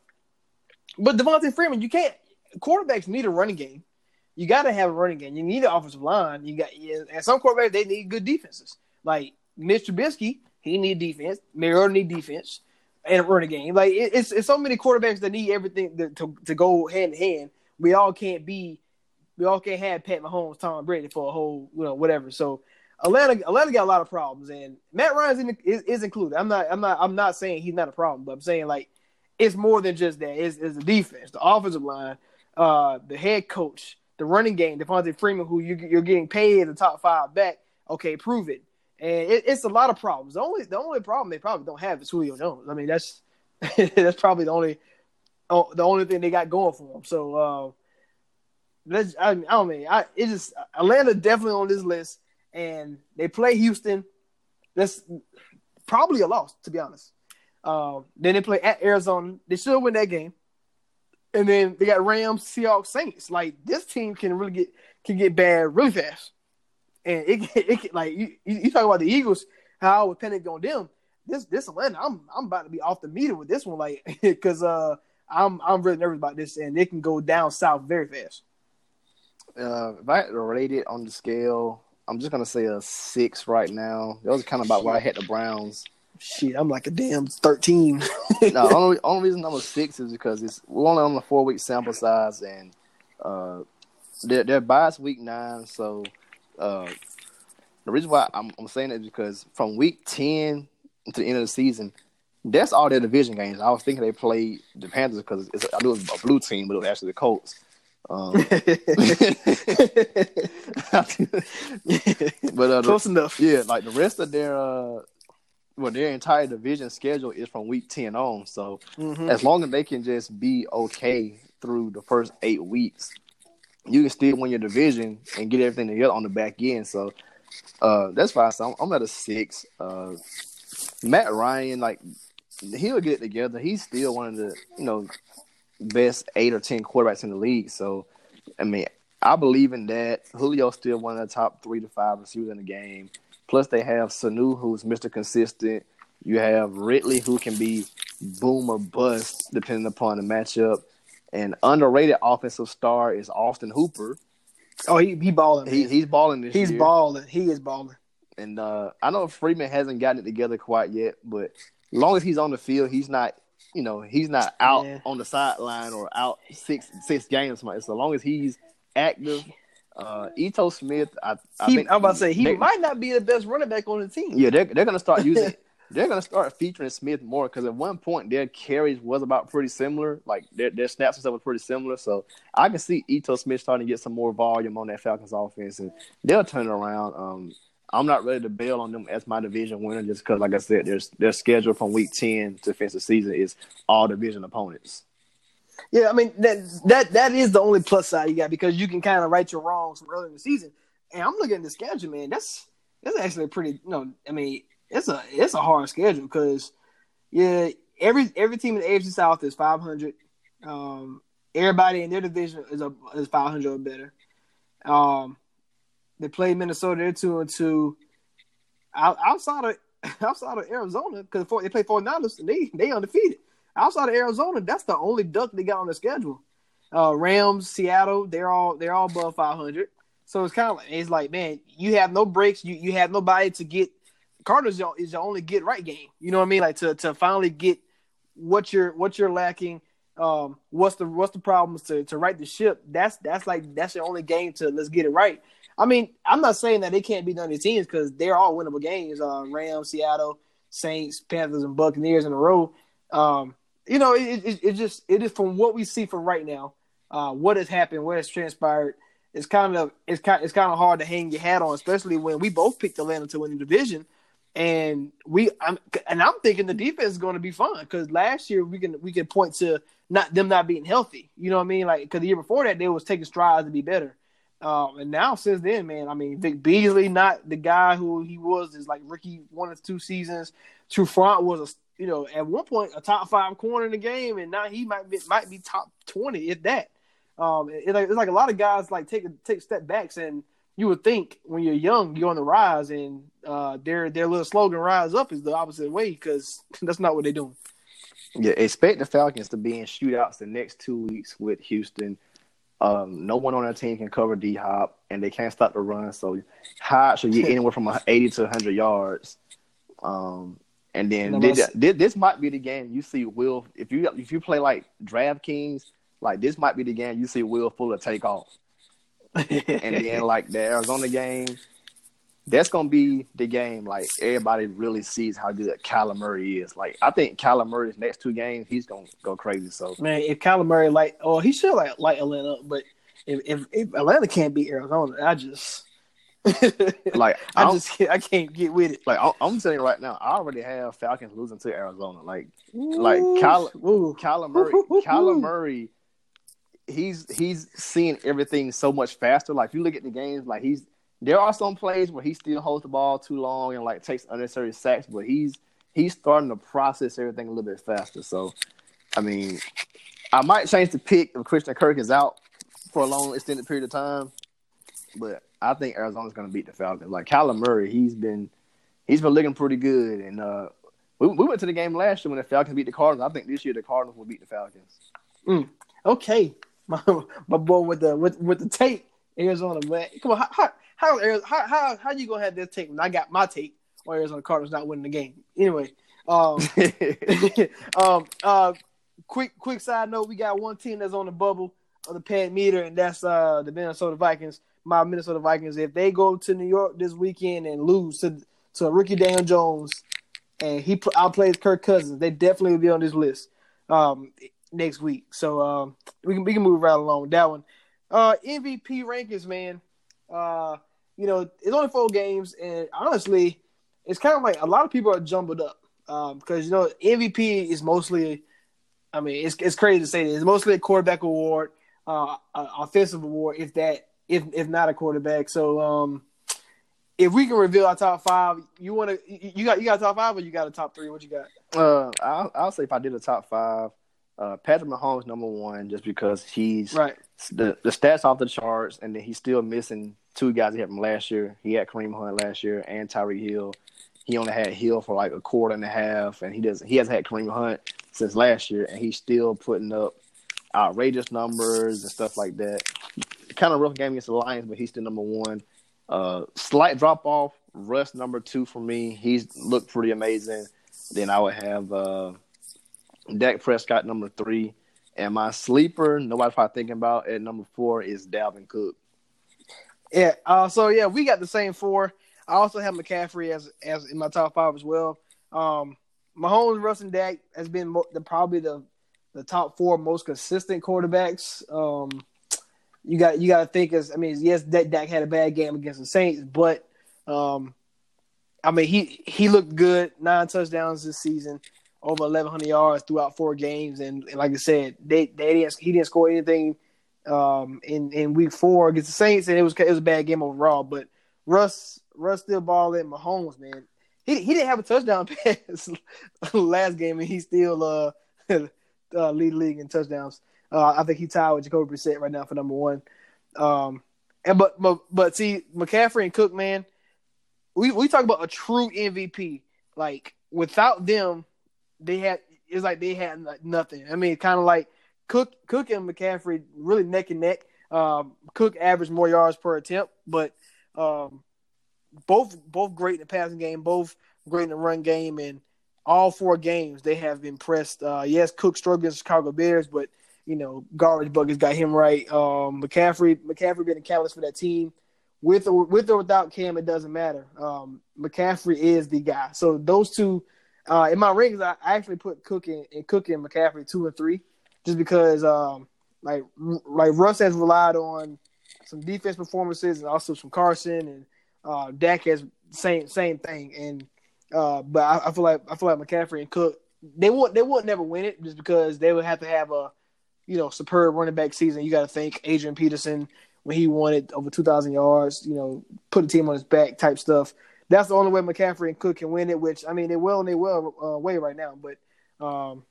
but Devonta Freeman, you can't. Quarterbacks need a running game. You got to have a running game. You need an offensive line. You got and some quarterbacks they need good defenses. Like Mitch Trubisky, he need defense. Mariota need defense and a running game. Like it, it's it's so many quarterbacks that need everything to, to to go hand in hand. We all can't be, we all can't have Pat Mahomes, Tom Brady for a whole you know whatever. So Atlanta Atlanta got a lot of problems, and Matt Ryan's in, is, is included. I'm not I'm not I'm not saying he's not a problem, but I'm saying like it's more than just that. It's, it's the defense, the offensive line, uh, the head coach, the running game, Devonta Freeman, who you, you're getting paid the top five back. Okay, prove it. And it, it's a lot of problems. The only the only problem they probably don't have is Julio Jones. I mean, that's that's probably the only oh, the only thing they got going for them. So uh, let's I, I don't mean I it just Atlanta definitely on this list, and they play Houston. That's probably a loss to be honest. Um, then they play at Arizona. They should win that game. And then they got Rams, Seahawks, Saints. Like this team can really get can get bad really fast. And it it like you, you talk about the Eagles, how I was panic on them. This this Atlanta, I'm I'm about to be off the meter with this one, like because uh I'm I'm really nervous about this, and it can go down south very fast. Uh, if I had to rate it on the scale, I'm just gonna say a six right now. That was kind of about where I had the Browns. Shit, I'm like a damn thirteen. no, only only reason I'm a six is because it's we're only on a four week sample size, and uh, they're they're biased week nine. So uh, the reason why I'm, I'm saying that is because from week ten to the end of the season, that's all their division games. I was thinking they played the Panthers because I knew it was a blue team, but it was actually the Colts. Um, but uh, Close the, enough. yeah, like the rest of their uh, well, their entire division schedule is from week ten on. So Mhm. as long as they can just be okay through the first eight weeks, you can still win your division and get everything together on the back end. So uh, that's fine. So I'm, I'm at a six. Uh, Matt Ryan, like he'll get it together. He's still one of the you know best eight or ten quarterbacks in the league. So I mean, I believe in that. Julio's still one of the top three to five receivers in the game. Plus, they have Sanu, who's Mr. Consistent. You have Ridley, who can be boom or bust depending upon the matchup. And underrated offensive star is Austin Hooper. Oh, he he balling. He, he's balling this he's year. balling. He is balling. And uh, I know Freeman hasn't gotten it together quite yet, but as long as he's on the field, he's not, you know, he's not out Yeah. on the sideline or out six six games. So long as he's active, uh, Ito Smith, I, I He, think I'm about to say he they- might not be the best running back on the team. Yeah, they're they're gonna start using. they're gonna start featuring Smith more because at one point their carries was about pretty similar. Like their their snaps and stuff was pretty similar. So I can see Ito Smith starting to get some more volume on that Falcons offense, and they'll turn it around. Um, I'm not ready to bail on them as my division winner just because, like I said, their their schedule from week ten to finish the season is all division opponents. Yeah, I mean that that that is the only plus side you got because you can kind of right your wrongs from early in the season. And I'm looking at the schedule, man. That's that's actually pretty. You know, I mean, it's a it's a hard schedule because yeah, every every team in the AFC South is 500. Um, everybody in their division is a is 500 or better. Um, they play Minnesota. They're two and two. Out, outside of outside of Arizona, because they play 49ers and they they undefeated outside of Arizona, that's the only duck they got on the schedule. Uh, Rams, Seattle, they're all they're all above 500. So it's kind of like it's like, man, you have no breaks. You you have nobody to get. Cardinals is your, only get right game. You know what I mean? Like to to finally get what you're what you're lacking. Um, what's the what's the problems to to right the ship? That's that's like that's your only game to let's get it right. I mean, I'm not saying that they can't be done these teams because they're all winnable games. Uh, Rams, Seattle, Saints, Panthers, and Buccaneers in a row. Um, you know, it, it, it just it is from what we see from right now, uh, what has happened, what has transpired. It's kind of it's kind it's kind of hard to hang your hat on, especially when we both picked Atlanta to win the division, and we I'm and I'm thinking the defense is going to be fun because last year we can we can point to not them not being healthy. You know what I mean? Like because the year before that they was taking strides to be better. Um, and now since then, man, I mean, Vic Beasley not the guy who he was is like rookie one or two seasons. Trufant was a you know at one point a top five corner in the game, and now he might be might be top twenty if that. Um, it, it- it's like a lot of guys like take take step backs, and you would think when you're young you're on the rise, and uh, their their little slogan "Rise Up" is the opposite way because that's not what they're doing. Yeah, expect the Falcons to be in shootouts the next two weeks with Houston. Um, no one on their team can cover D Hop, and they can't stop the run. So Hop should get anywhere from 80 to 100 yards. Um, and then And this, this, this might be the game you see Will if you if you play like DraftKings, like this might be the game you see Will Fuller take off. And then like the Arizona game, that's gonna be the game like everybody really sees how good Kyler Murray is. Like I think Kyler Murray's next two games, he's gonna go crazy. So man, if Kyler Murray like, oh, he should like light Atlanta up, but if if, if Atlanta can't beat Arizona, I just, like I I'm, just I can't get with it. like I'm, I'm telling you right now, I already have Falcons losing to Arizona. Like Like, Kyler- Ooh. Kyler Murray, Kyler Murray, he's he's seeing everything so much faster. Like if you look at the games, like he's there are some plays where he still holds the ball too long and like takes unnecessary sacks, but he's he's starting to process everything a little bit faster. So, I mean, I might change the pick if Christian Kirk is out for a long extended period of time, but I think Arizona's going to beat the Falcons. Like Kyler Murray, he's been he's been looking pretty good, and uh, we, we went to the game last year when the Falcons beat the Cardinals. I think this year the Cardinals will beat the Falcons. Okay, my my boy with the with with the tape, Arizona man. Come on, how how how how how, you gonna have this tape when I got my tape or Arizona Cardinals not winning the game? Anyway, um, um, uh, quick quick side note: we got one team that's on the bubble of the pad meter, and that's uh the Minnesota Vikings. My Minnesota Vikings. If they go to New York this weekend and lose to to Ricky Daniel Jones, and he pl- outplays Kirk Cousins, they definitely will be on this list um next week. So um we can we can move right along with that one. Uh MVP rankings, man. Uh you know, it's only four games, and honestly, it's kind of like a lot of people are jumbled up um, because you know MVP is mostly, I mean, it's it's crazy to say this. It's mostly a quarterback award, uh, offensive award, if that, if if not a quarterback. So, um, if we can reveal our top five, you want to, you got you got a top five or you got a top three? What you got? Uh, I'll, I'll say if I did a top five, uh, Patrick Mahomes number one, just because he's Right. the the stats off the charts, and then he's still missing two guys he had from last year. He had Kareem Hunt last year and Tyreek Hill. He only had Hill for like a quarter and a half, and he doesn't. He hasn't had Kareem Hunt since last year, and he's still putting up outrageous numbers and stuff like that. Kind of rough game against the Lions, but he's still number one. Uh, slight drop off. Russ number two for me. He's looked pretty amazing. Then I would have uh, Dak Prescott number three. And my sleeper, nobody's probably thinking about at number four is Dalvin Cook. Yeah. Uh, so yeah, we got the same four. I also have McCaffrey as as in my top five as well. Um, Mahomes, Russ, and Dak has been mo- the probably the the top four most consistent quarterbacks. Um, you got you got to think as I mean, yes, Dak, Dak had a bad game against the Saints, but um, I mean he he looked good. Nine touchdowns this season, over eleven hundred yards throughout four games, and, and like I said, they they didn't he didn't score anything um, in in week four against the Saints, and it was it was a bad game overall. But Russ Russ still balling. Mahomes, man, he he didn't have a touchdown pass last game, and he still uh, uh lead league in touchdowns. Uh, I think he tied with Jacoby Brissett right now for number one. Um, and but but but see McCaffrey and Cook, man, we we talk about a true MVP. Like without them, they had it's like they had nothing. I mean, kind of like Cook Cook and McCaffrey really neck and neck. Um, Cook averaged more yards per attempt, but um, both both great in the passing game, both great in the run game, and all four games they have impressed. Uh, yes, Cook struggled against the Chicago Bears, but you know, garbage buckets got him right. Um, McCaffrey McCaffrey been a catalyst for that team. With or with or without Cam, it doesn't matter. Um, McCaffrey is the guy. So those two, uh, in my rings, I, actually put Cook and, and Cook and McCaffrey two and three, just because um, like like Russ has relied on some defense performances and also some Carson and uh, Dak has same same thing. And uh, but I, I feel like I feel like McCaffrey and Cook they won't they won't never win it just because they would have to have a you know superb running back season. You got to thank Adrian Peterson when he wanted over two thousand yards. You know, put the team on his back type stuff. That's the only way McCaffrey and Cook can win it. Which I mean, they will and they will uh, way right now. But um,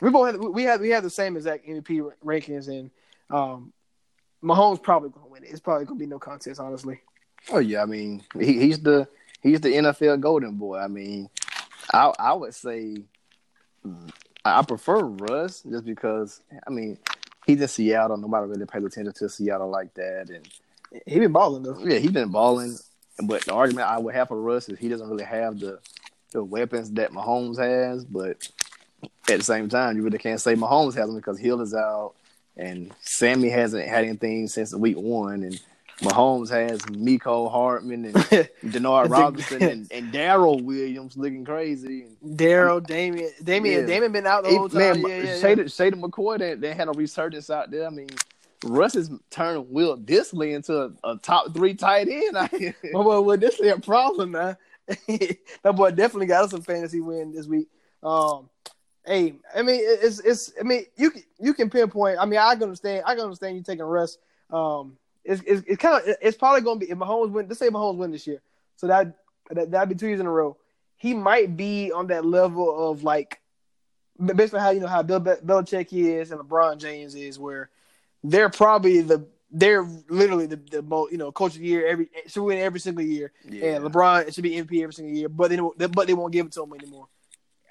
we both have, we have we have the same exact MVP rankings, and um, Mahomes probably gonna win it. It's probably gonna be no contest, honestly. Oh yeah, I mean he, he's the he's the NFL golden boy. I mean, I I would say I, I prefer Russ just because I mean he's in Seattle. Nobody really pays attention to Seattle like that, and He been balling though. yeah, he's been balling. But the argument I would have for Russ is he doesn't really have the the weapons that Mahomes has. But at the same time, you really can't say Mahomes has them because Hill is out and Sammy hasn't had anything since week one, and Mahomes has Mecole Hardman and Denard Robinson and, and Daryl Williams looking crazy. Daryl, Damien, Damien, Yeah. Damien been out the whole time. man, yeah, yeah. Shada, Shady McCoy, they, they had a resurgence out there. I mean, Russ has turned Will Dissly into a, a top three tight end. Well, well, well, this is a problem, man. that boy definitely got us some fantasy win this week. Um, hey, I mean, it's it's. I mean, you can you can pinpoint. I mean, I can understand. I can understand you taking rest. Um, it's it's, it's kind of it's probably going to be if Mahomes win. Let's say Mahomes win this year, so that that that'd be two years in a row. He might be on that level of like basically how you know how Bill Be- Belichick is and LeBron James is, where they're probably the they're literally the, the most you know coach of the year every should win every single year. And LeBron should be MVP every single year, but they but they won't give it to him anymore.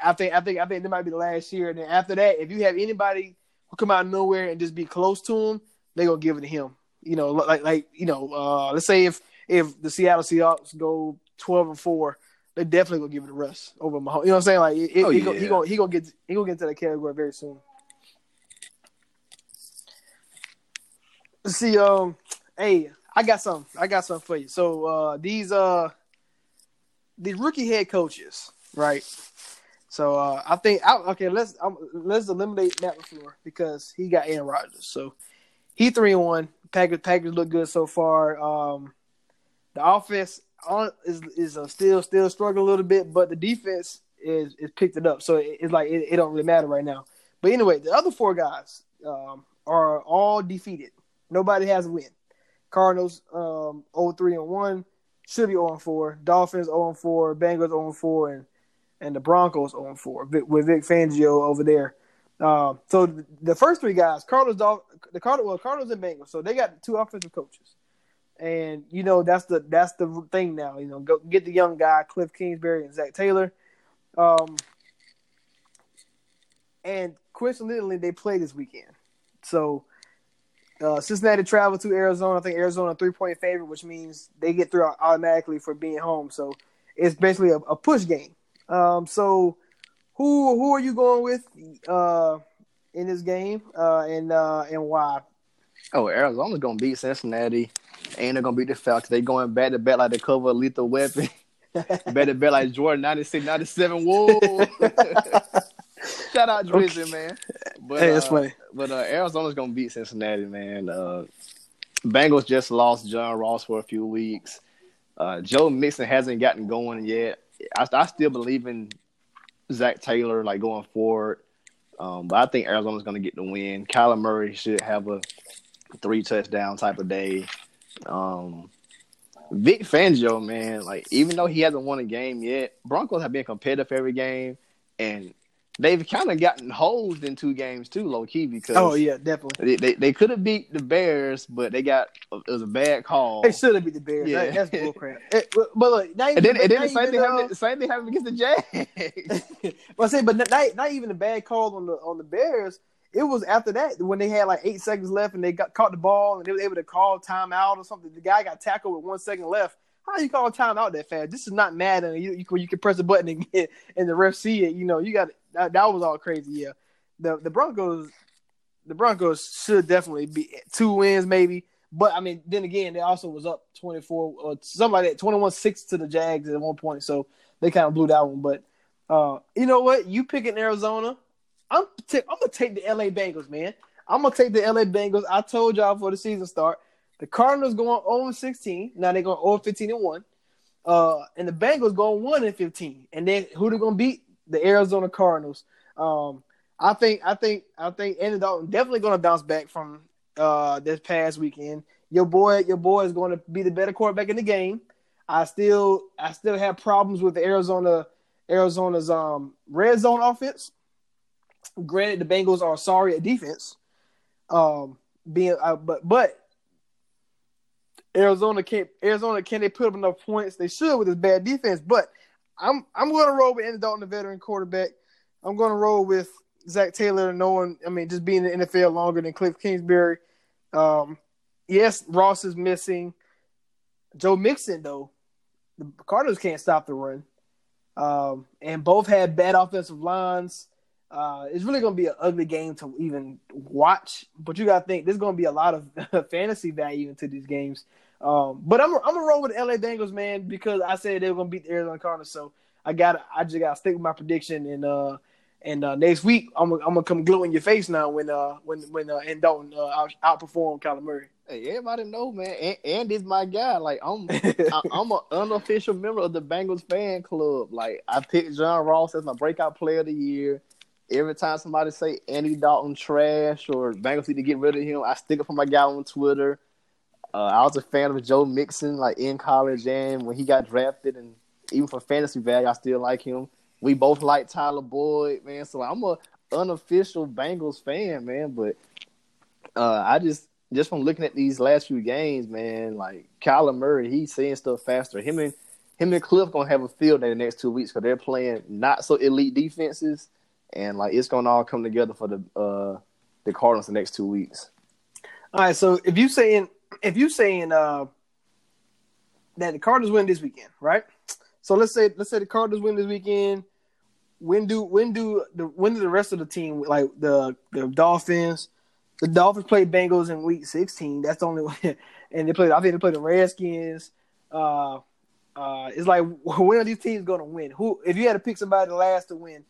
I think I think I think that might be the last year. And then after that, if you have anybody who come out of nowhere and just be close to him, they're gonna give it to him. You know, like like you know, uh, let's say if if the Seattle Seahawks go twelve and four, they definitely gonna give it to Russ over Mahomes. You know what I'm saying? Like it, Oh, he, gonna, he gonna he gonna get he gonna get to that category very soon. See, um, hey, I got some. I got something for you. So uh, these uh these rookie head coaches, right? So uh, I think I, okay. Let's um, let's eliminate Matt LaFleur because he got Aaron Rodgers. So he three and one. Packers Packers look good so far. Um, the offense on, is is uh, still still struggling a little bit, but the defense is is picked it up. So it, it's like it, it don't really matter right now. But anyway, the other four guys um, are all defeated. Nobody has a win. Cardinals um 0-3 and 1, should be 0 and 4. Dolphins 0 and 4, Bengals 0 and 4 and and the Broncos 0 and 4 with Vic Fangio over there. Um, so the, first three guys, Cardinals, Dolph- the Cardinals, well, Cardinals and Bengals. So they got two offensive coaches, and you know that's the that's the thing now. You know, go get the young guy, Cliff Kingsbury and Zac Taylor. Um, and coincidentally, they play this weekend. So uh, Cincinnati travel to Arizona. I think Arizona three point favorite, which means they get through automatically for being home. So it's basically a, a push game. Um, so who who are you going with uh, in this game, uh, and uh, and why? Oh, Arizona's gonna beat Cincinnati, and they're gonna beat the Falcons. They going back to back like the cover of Lethal Weapon. back to back like Jordan 96, 97. Whoa! Shout out Drizzy, man. But, Hey, that's uh, funny. But uh, Arizona's gonna beat Cincinnati, man. Uh, Bengals just lost John Ross for a few weeks. Uh, Joe Mixon hasn't gotten going yet. I, I still believe in Zac Taylor, like going forward. Um, but I think Arizona's going to get the win. Kyler Murray should have a three touchdown type of day. Um, Vic Fangio, man, like even though he hasn't won a game yet, Broncos have been competitive every game, and they've kind of gotten hosed in two games too, low key oh, because Oh yeah, definitely. they they, they could have beat the Bears, but they got it was a bad call. They should have beat the Bears. Yeah. That, that's bullcrap. But, look, not and even, then and then the same thing happened. The same thing happened against the Jags. well, I say, but not, not even a bad call on the on the Bears. It was after that when they had like eight seconds left and they got caught the ball and they were able to call timeout or something. The guy got tackled with one second left. How you call a timeout that fast? This is not Madden. You you can, you can press a button and get and the ref see it. You know you got that, that was all crazy. Yeah, the the Broncos the Broncos should definitely be two wins maybe. But I mean, then again, they also was up twenty four or something like that, twenty one six to the Jags at one point. So they kind of blew that one. But uh, you know what? You picking Arizona. I'm t- I'm gonna take the LA Bengals, man. I'm gonna take the LA Bengals. I told y'all before the season start. The Cardinals going 0 16. Now they're going 0 15 and 1. Uh, and the Bengals going 1 and 15. And then who they gonna beat? The Arizona Cardinals. Um, I think I think I think Andy Dalton definitely gonna bounce back from uh this past weekend. Your boy, your boy is going to be the better quarterback in the game. I still I still have problems with the Arizona Arizona's um red zone offense. Granted, the Bengals are sorry at defense. Um, being uh, but but Arizona can't Arizona can they put up enough points? They should with this bad defense. But I'm I'm going to roll with Andy Dalton, the veteran quarterback. I'm going to roll with Zac Taylor, knowing, I mean, just being in the NFL longer than Cliff Kingsbury. Um, yes, Ross is missing. Joe Mixon, though, the Cardinals can't stop the run. Um, and both had bad offensive lines. Uh, it's really going to be an ugly game to even watch, but you got to think there's going to be a lot of fantasy value into these games. Um, but I'm I'm gonna roll with the LA Bengals, man, because I said they were gonna beat the Arizona Cardinals. So I got I just got to stick with my prediction, and uh, and uh, next week I'm gonna, I'm gonna come glue in your face now when uh when when uh, and Dalton uh, out, outperform Kyler Murray. Hey, everybody know, man. And, and is my guy. Like I'm, I, I'm an unofficial member of the Bengals fan club. Like I picked John Ross as my breakout player of the year. Every time somebody say Andy Dalton trash or Bengals need to get rid of him, I stick up for my guy on Twitter. Uh, I was a fan of Joe Mixon, like in college and when he got drafted, and even for fantasy value, I still like him. We both like Tyler Boyd, man. So I'm a unofficial Bengals fan, man. But uh, I just just from looking at these last few games, man, like Kyler Murray, he's seeing stuff faster. Him and him and Cliff gonna have a field day the next two weeks because they're playing not so elite defenses, and like it's gonna all come together for the uh the Cardinals the next two weeks. All right, so if you saying if you saying uh that the Cardinals win this weekend, right? So let's say let's say the Cardinals win this weekend. When do when do the when do the rest of the team like the the Dolphins? The Dolphins play Bengals in Week 16. That's the only one, and they play. I think they play the Redskins. Uh, uh, it's like when are these teams going to win? Who? If you had to pick somebody last to win,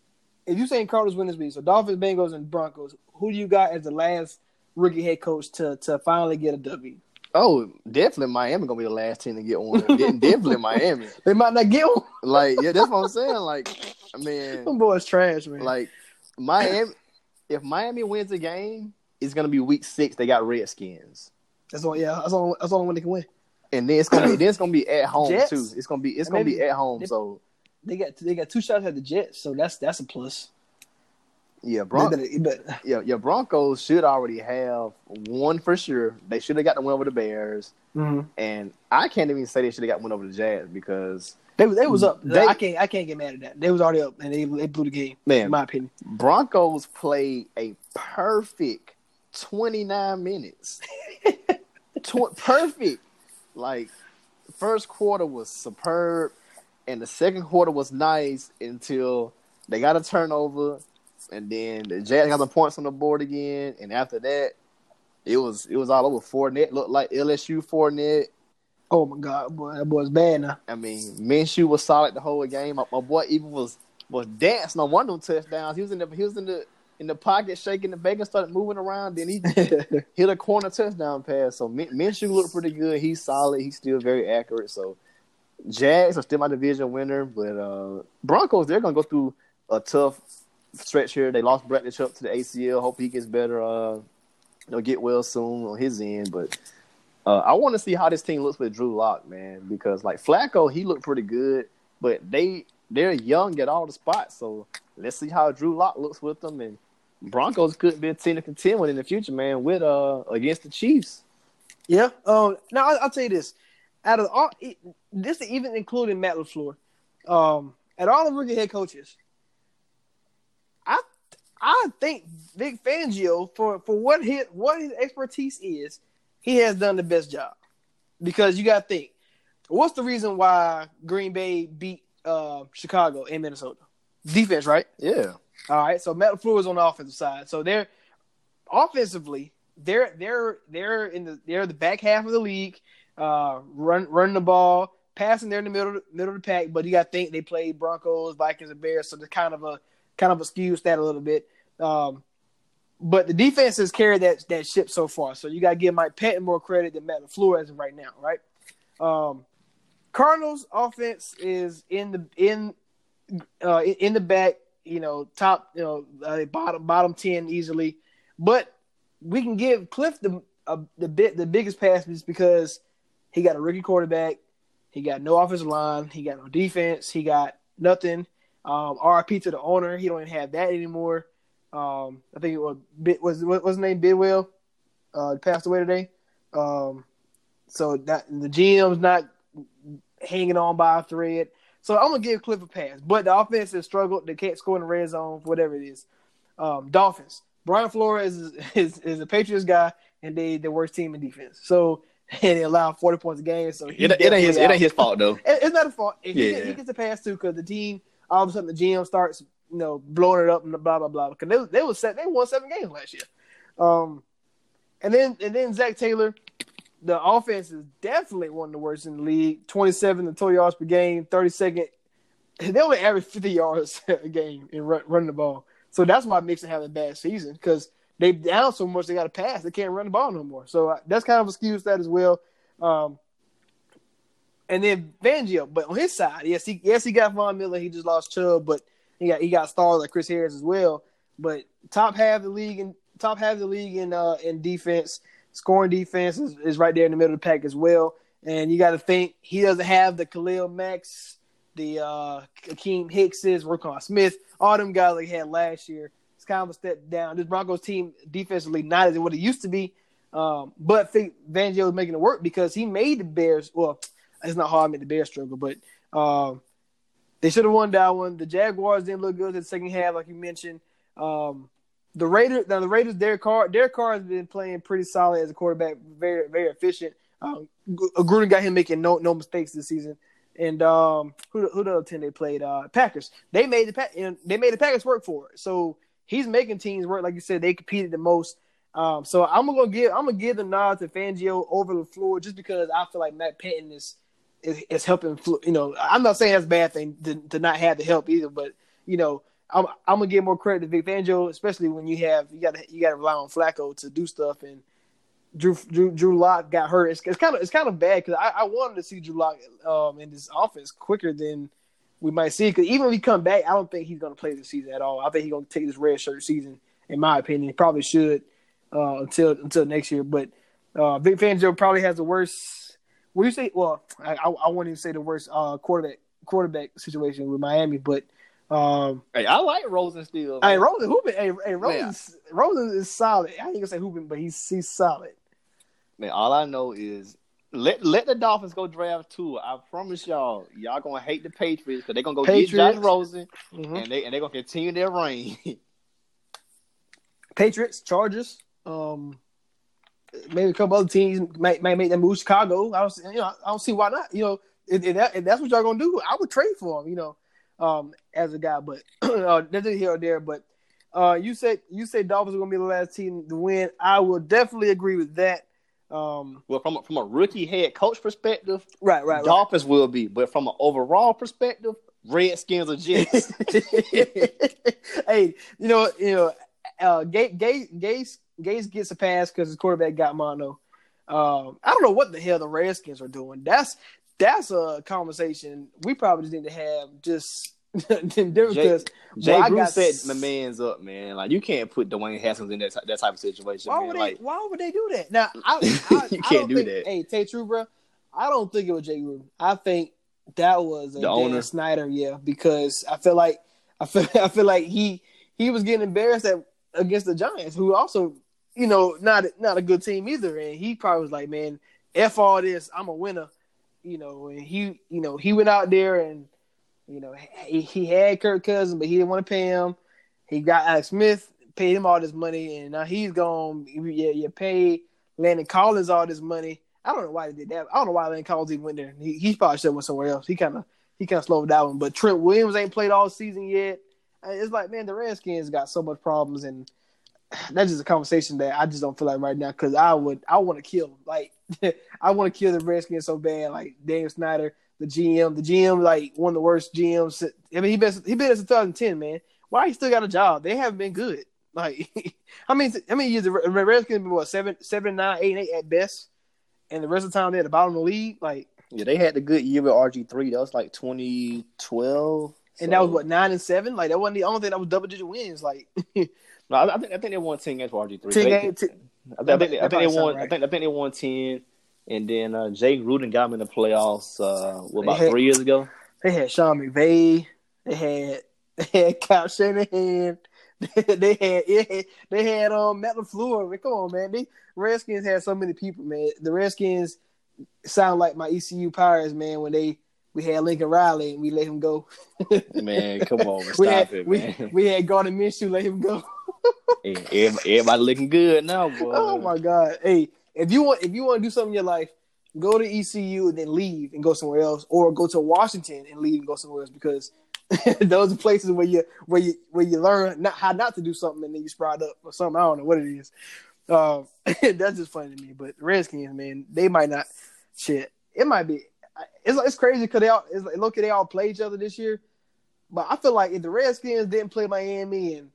if you saying Cardinals win this week, so Dolphins, Bengals, and Broncos, who do you got as the last rookie head coach to to finally get a W? Oh, definitely Miami gonna be the last team to get one. Definitely Miami. They might not get one. Like yeah, that's what I'm saying. Like, man, Them boys trash, man. like Miami. If Miami wins a game, it's gonna be Week Six. They got Redskins. that's all. Yeah, that's all. That's the only one they can win. and then it's gonna be then it's gonna be at home Jets? too. It's gonna be it's And gonna maybe- be at home. they- So They got they got two shots at the Jets, so that's that's a plus. Yeah, Bron- better- yeah, yeah, Broncos should already have one for sure. They should have got the win over the Bears, Mhm. and I can't even say they should have got one over the Jags because They they was up. They- I can't I can't get mad at that. They was already up and they they blew the game. Man. in my opinion. Broncos played a perfect twenty nine minutes. Tw- perfect, like first quarter was superb, and the second quarter was nice until they got a turnover, and then the Jags got the points on the board again, and after that, it was it was all over. Fournette looked like LSU Fournette. Oh my god, boy, that boy's bad now. I mean, Minshew was solid the whole game. My, my boy even was was dancing on one of them touchdowns. He was in the he was in the in the pocket shaking the bacon, started moving around. Then he hit a corner touchdown pass. So Min- Minshew looked pretty good. He's solid. He's still very accurate. So Jags are still my division winner, but uh, Broncos they're gonna go through a tough stretch here. They lost Bradley Chubb to the ACL. Hope he gets better. Uh, he'll get well soon on his end, but. Uh, I want to see how this team looks with Drew Lock, man, because like Flacco, he looked pretty good, but they they're young at all the spots. So let's see how Drew Lock looks with them, and Broncos could be a team to contend with in the future, man, with uh against the Chiefs. Yeah. Um. Now I'll, I'll tell you this: out of all, it, this even including Matt LaFleur, um, at all the rookie head coaches, I I think Vic Fangio for for what his what his expertise is, he has done the best job. Because you got to think, what's the reason why Green Bay beat uh, Chicago and Minnesota? Defense, right? Yeah, All right, so Matt LaFleur is on the offensive side. So they're offensively, they're they're they're in the they're the back half of the league, uh, run running the ball, passing. They're in the middle middle of the pack. But you got to think they played Broncos, Vikings, and Bears, so they're kind of a kind of a that a little bit. Um, but the defense has carried that that ship so far. So you got to give Mike Pettine more credit than Matt LaFleur as of right now, right? Um, Cardinals offense is in the in uh, in the back, you know, top, you know, uh, bottom bottom ten easily. But we can give Cliff the uh, the bit the biggest pass just because he got a rookie quarterback, he got no offensive line, he got no defense, he got nothing. Um, RP to the owner, he don't even have that anymore. Um, I think it was Bid was what was his name Bidwell, uh, passed away today. Um, so that the GM's not hanging on by a thread. So I'm gonna give Cliff a pass, but the offense has struggled. They can't score in the red zone, whatever it is. Um, Dolphins. Brian Flores is, is is a Patriots guy, and they the worst team in defense. So and they allow forty points a game. So It, it ain't his. It ain't his fault though. It- It's not a fault. He, Yeah. he gets a pass too because the team all of a sudden the GM starts you know blowing it up and blah blah blah. Because they they was set they won seven games last year. Um, and then and then Zach Taylor, the offense is definitely one of the worst in the league. Twenty seven to total yards per game, thirty second. They only average fifty yards a game in run, running the ball. So that's why Mixon having a bad season because they down so much they got to pass. They can't run the ball no more. So uh, that's kind of excuse that as well. Um, and then Fangio, but on his side, yes, he yes he got Von Miller. He just lost Chubb, but he got he got stars like Chris Harris as well. But top half of the league and top half the league in uh in defense, scoring defense is, is right there in the middle of the pack as well. And you got to think he doesn't have the Khalil Macks, the uh Akeem Hickses, Roquan Smith, all them guys like he had last year. It's kind of a step down. This Broncos team defensively not as what it used to be. Um, but Fangio is making it work because he made the Bears. Well, it's not hard to make the Bears struggle, but um, they should have won that one. The Jaguars didn't look good in the second half, like you mentioned. Um, the Raiders, now the Raiders, Derek Carr, Derek Carr has been playing pretty solid as a quarterback, very very efficient. Um, Gruden got him making no no mistakes this season. And um, who who the other team they played? Uh, Packers. They made the Pa- and they made the Packers work for it. So he's making teams work. Like you said, they competed the most. Um, so I'm gonna give I'm gonna give the nod to Fangio over the floor just because I feel like Matt Patton is is, is helping. You know, I'm not saying that's a bad thing to, to not have the help either, but you know, I'm I'm gonna give more credit to Vic Fangio, especially when you have you got you got to rely on Flacco to do stuff and. Drew Drew Drew Lock got hurt. It's, it's kind of it's kind of bad because I, I wanted to see Drew Lock um, in this offense quicker than we might see. Because even if he come back, I don't think he's going to play this season at all. I think he's going to take this red shirt season. In my opinion, he probably should uh, until until next year. But uh, Vic Fangio probably has the worst. What you say? Well, I I, I won't even say the worst uh, quarterback quarterback situation with Miami, but um, Hey, I like Rosen still. hey. Rosen Hoopin, hey, hey Rosen, Rosen is solid. I ain't gonna say Hoopin, but he's he's solid. Man, all I know is let let the Dolphins go draft two. I promise y'all, y'all gonna hate the Patriots because they're gonna go Patriots. get Josh Rosen Mhm. and they and they're gonna continue their reign. Patriots, Chargers, um, maybe a couple other teams might might make that move. Chicago, I don't, see- you know, I don't see why not. You know, if, if, that, if that's what y'all gonna do, I would trade for him. You know, um, as a guy, but uh, that's here or there. But uh, you said you said Dolphins are gonna be the last team to win. I will definitely agree with that. Um, well, from a, from a rookie head coach perspective, right, right, right. Dolphins will be, but from an overall perspective, Redskins or Jets. hey, you know, you know, uh, Gase, Gase, Gase, Gase gets a pass because his quarterback got mono. Um, I don't know what the hell the Redskins are doing. That's that's a conversation we probably just need to have just Jay, because Jay Bruce set s- my man's up, man. Like you can't put Dwayne Haskins in that that type of situation, why man. would Like they? Why would they do that? Now, I, I, You I can't do think, that. Hey, Tay True, bro. I don't think it was Jay Gruden. I think that was a The Dan owner? Snyder. Yeah, because I feel like I feel I feel like he he was getting embarrassed at, against the Giants, who also you know not not a good team either, and he probably was like, man, f all this, I'm a winner. You know, and he you know he went out there and you know he, he had Kirk Cousins, but he didn't want to pay him. He got Alex Smith, paid him all this money, and now he's gone. Yeah, you pay Landon Collins all this money. I don't know why they did that. I don't know why Landon Collins even went there. He, he probably should have went somewhere else. He kind of he kind of slowed one. But Trent Williams ain't played all season yet. It's like, man, the Redskins got so much problems, and that's just a conversation that I just don't feel like right now because I would, I want to kill. Like, I want to kill the Redskins so bad. Like Dan Snyder, the GM, the GM, like one of the worst GMs. I mean, he been he been there since 2010, man. Why he still got a job? They haven't been good. Like, I mean, I mean, years the Redskins been what seven, seven, nine, eight, eight at best, and the rest of the time they're at the bottom of the league. Like, yeah, they had the good year with RG three. That was like 2012, and so, that was what nine and seven. Like that wasn't the only thing that was double digit wins. Like, no, I, I, think I think they won ten games for RG three. Ten games. I, think, I think they, won. Right. I think I think they won ten, and then uh, Jay Gruden got him in the playoffs. Uh, what, about had, three years ago? They had Sean McVay. They had they had Kyle Shanahan. they had it, they had um Matt LaFleur. Man, come on, man. They Redskins had so many people, man. The Redskins sound like my ECU Pirates, man. When they we had Lincoln Riley and we let him go. Man, come on, we stop had it, we, man. we had Gardner Minshew let him go. Hey, everybody, everybody looking good now, boy. Oh my god! Hey, if you want, if you want to do something in your life, go to ECU and then leave and go somewhere else, or go to Washington and leave and go somewhere else because those are places where you where you where you learn not how not to do something and then you sprout up or something. I don't know what it is. Um, that's just funny to me. But the Redskins, man, they might not. Shit, it might be. It's it's crazy because they all it's like, look, they all play each other this year. But I feel like if the Redskins didn't play Miami and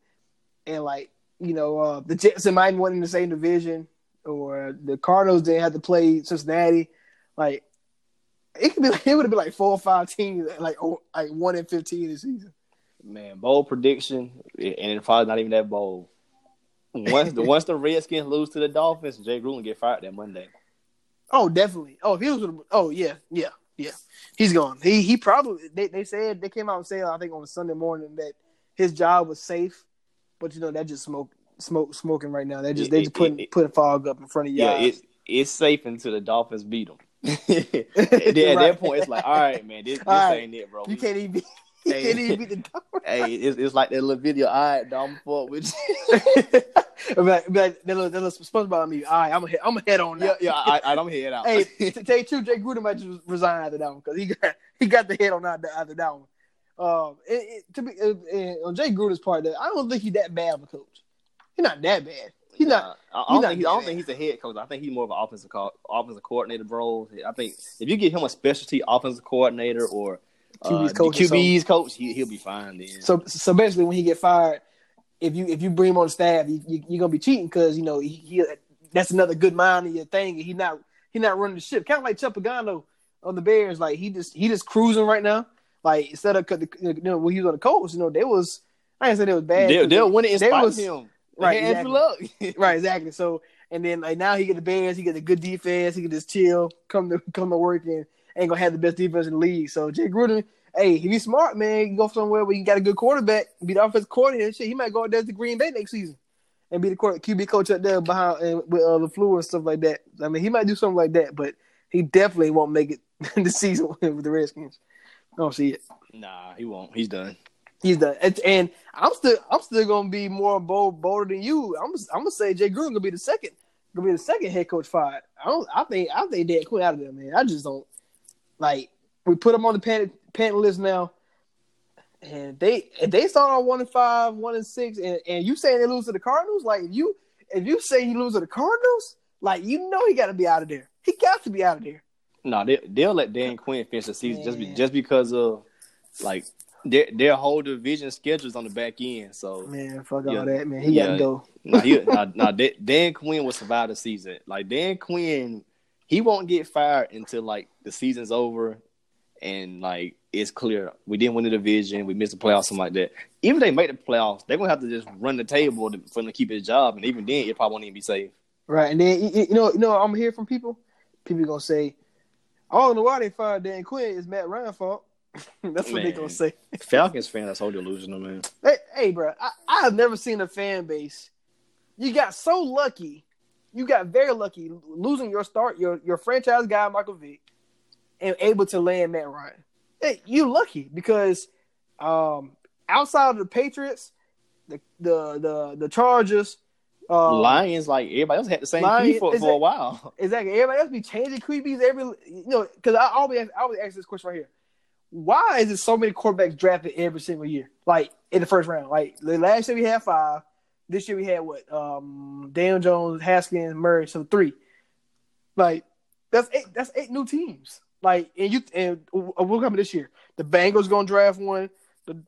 and like you know uh, the Jets and Miami went in the same division, or the Cardinals didn't have to play Cincinnati, like it could be it would have been like four or five teams like oh, like one in fifteen this season. Man, bold prediction, and it's probably not even that bold. Once the once the Redskins lose to the Dolphins, Jay Gruden get fired that Monday. Oh, definitely. Oh, if he was. Oh, yeah, yeah, yeah. He's gone. He he probably. They they said they came out and said I think on Sunday morning that his job was safe, but you know that just smoke smoke smoking right now. They just they It- just putting it- putting fog up in front of you. Yeah, it, it's safe until the Dolphins beat them. at Right. that point, it's like, all right, man, this, this right. ain't it, bro. you can't even. Hey. can't even beat the. Hey, it's, it's like that little video. All right, dog, I'm fuck with you. but but that little, that little SpongeBob me. All right, I'm gonna I'm gonna head on. yeah, Now. yeah, I, I, I'm head out. hey, to tell you the truth, Jay Gruden might just resign after that one because he got he got the head on that after that one. Um, it, it, to be uh, on Jay Gruden's part, I don't think he's that bad of a coach. He's not that bad. He's not. I, I don't, think, he, I don't think he's a head coach. I think he's more of an offensive co- offensive coordinator role. I think if you get him a specialty offensive coordinator or uh, QB's coach or QB's coach, he, he'll be fine then. So so basically, when he get fired, if you if you bring him on staff, you, you you're gonna be cheating because you know he, he that's another good mind of your thing. and He not he not running the ship. Kind of like Chuck Pagano on the Bears. Like he just he just cruising right now. Like instead of the- you know when he was on the coach, you know they was I didn't say they was bad. they'll, they'll win it in They spite was- him. right, Luck. right, exactly. So and then like now he get the Bears, he get the good defense, he can just chill, come to come to work and ain't gonna have the best defense in the league. So Jay Gruden, hey, he be smart, man. You go somewhere where you got a good quarterback, be the offensive coordinator and shit. He might go out there to Green Bay next season and be the QB coach up there behind uh, with uh, LaFleur and stuff like that. I mean, he might do something like that, but he definitely won't make it this season with the Redskins. I don't see it. nah, he won't. He's done. He's done, and, and I'm still I'm still gonna be more bold bolder than you. I'm I'm gonna say Jay Gruden gonna be the second gonna be the second head coach fired. I don't I think I think Dan Quinn out of there, man. I just don't like we put them on the panic list now. And they if they start on one and five, one and six, and, and you saying they lose to the Cardinals, like if you if you say you lose to the Cardinals, like you know he got to be out of there. He got to be out of there. No, they they'll let Dan Quinn finish the season just be, just because of like their their whole division schedules on the back end. So Man, fuck Yeah. all that, man. He Yeah. got to go. nah, he, nah, nah, Dan Quinn will survive the season. Like Dan Quinn, he won't get fired until like the season's over and like it's clear we didn't win the division, we missed the playoffs, something like that. Even if they make the playoffs, they're gonna have to just run the table to, for him to keep his job, and even then, it probably won't even be safe. Right, and then you know, you know, I'm hearing from people. People gonna say, "I don't know why they fired Dan Quinn. It's Matt Ryan fault." That's what they Man. gonna say. Falcons fan, that's so delusional, man. Hey, hey, bro, I, I have never seen a fan base. You got so lucky. You got very lucky losing your start, your your franchise guy Michael Vick, and able to land Matt Ryan. Hey, you lucky because um, outside of the Patriots, the the the the Chargers, um, Lions, like everybody else, had the same Lions- key for, a while. Exactly. Everybody else be changing QBs every, you know, because I always I always ask this question right here: Why is there so many quarterbacks drafted every single year, like in the first round? Like the last year we had five, this year we had what? Um, Daniel Jones, Haskins, Murray, so three. Like that's eight. That's eight new teams. Like and you and we'll come this year. The Bengals gonna draft one. The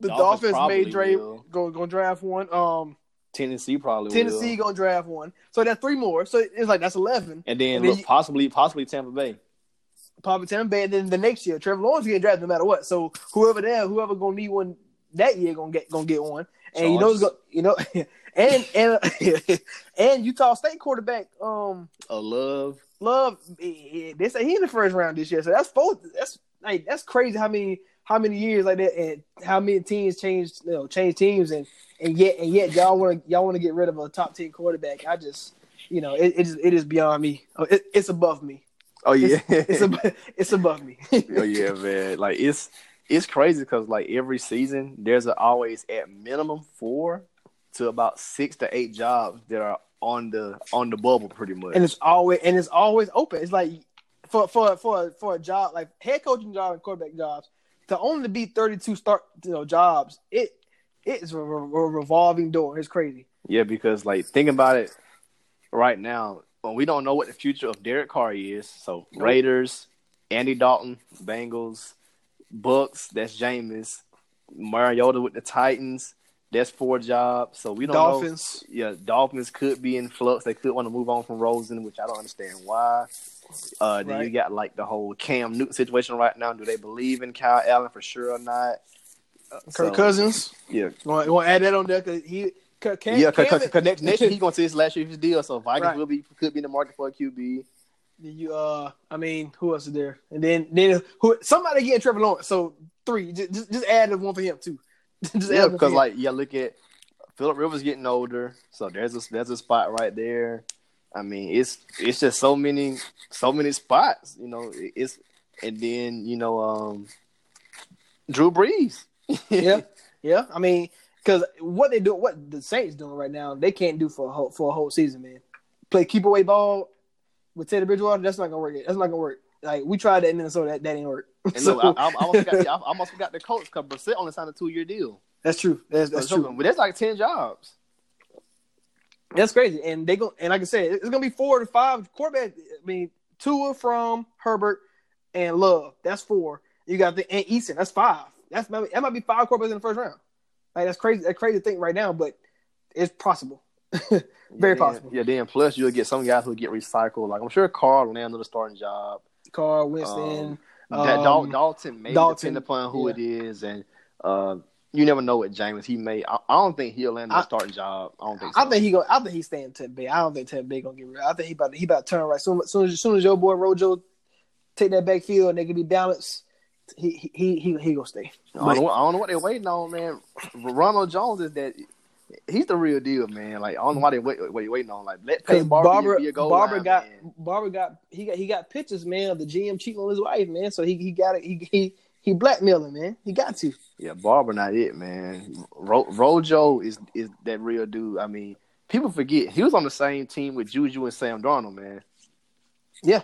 the Dolphins Dolphins, made probably Dre will. go gonna draft one. Um, Tennessee probably Tennessee will. gonna draft one. So that's three more. So it's like that's eleven. and then and then look, you- possibly possibly Tampa Bay. Papa Tampa Bay, and then the next year, Trevor Lawrence getting drafted no matter what. So whoever there, whoever gonna need one that year gonna get gonna get one. And you know, it's go, you know, and and and Utah State quarterback um A love. Love eh, they say he in the first round this year. So that's both. That's like that's crazy how many how many years like that and how many teams changed you know change teams and and yet and yet y'all want to y'all want to get rid of a top ten quarterback. I just you know it it is, it is beyond me. Oh, It, it's above me. Oh yeah, It's, it's above it's above me. oh yeah, man. Like it's it's crazy because like every season there's a, always at minimum four to about six to eight jobs that are on the on the bubble, pretty much. and it's always and it's always open. It's like for for for for a job like head coaching job and quarterback jobs to only be thirty two start you know jobs. It it is a, re- a revolving door. It's crazy. Yeah, because like think about it right now. Well, we don't know what the future of Derek Carr is. So. Raiders, Andy Dalton, Bengals, Bucks. That's Jameis. Mariota with the Titans. That's four jobs. So we don't know. Dolphins. Yeah, Dolphins could be in flux. They could want to move on from Rosen, which I don't understand why. Uh, then you got like the whole Cam Newton situation right now. Do they believe in Kyle Allen for sure or not? Uh, Kirk so, Cousins. Yeah, You want to add that on there? Cause he Cam, yeah. Cause, Cam- cause, 'cause next, next year he's going to see his last year of his deal, so Vikings Right. will be could be in the market for a QB. You uh, I mean, who else is there? And then then who? Somebody getting Trevor Lawrence. So three. Just just, just add the one for him too. just Yeah, add one for because like yeah, look at Philip Rivers getting older, so there's a there's a spot right there. I mean, it's it's just so many so many spots, you know. It's and then you know, um, Drew Brees. yeah, yeah. I mean, because what they do, what the Saints doing right now, they can't do for a whole for a whole season, man. Play keep away ball with Teddy Bridgewater. That's not gonna work. That's not gonna work. Like we tried that in Minnesota, that, that didn't work. And So, look, I, I, almost got I almost forgot the coach because Brissett only signed a two year deal. that's true. That's that's So, true. But that's like ten jobs. That's crazy. And they go and like I said, it's gonna be four to five quarterback. I mean, Tua from Herbert and Love. That's four. You got the and Eason. That's five. That's that might be five quarterbacks in the first round. Like that's crazy. That's crazy to think right now, but it's possible. Very yeah, possible. Yeah, then plus you'll get some guys who get recycled. Like I'm sure Carl will land another starting job. Carl Winston. Um, that Dal- Um, Dalton may Dalton, depend upon who yeah. it is, and uh, you never know what Jameis he may. I, I don't think he'll land a I- starting job. I don't think. So. I think he go. I think he's staying Tampa Bay. I don't think Tampa Bay gonna get rid. I think he about to, he about to turn right. Soon, soon as soon as your boy Rojo take that backfield and they can be balanced, he he he he, he gonna stay. I don't, know, I don't know what they're waiting on, man. Ronald Jones is that. He's the real deal, man. Like I don't know why they wait, wait waiting on. Like let Peyton Barber, Barber, be a goal Barber line, got man. Barber got he got he got pictures, man, of the GM cheating on his wife, man. So he he got it. He he he blackmailing, man. He got to. Yeah, Barber not it, man. Ro- Rojo is is that real dude. I mean, people forget he was on the same team with Juju and Sam Darnold, man. Yeah,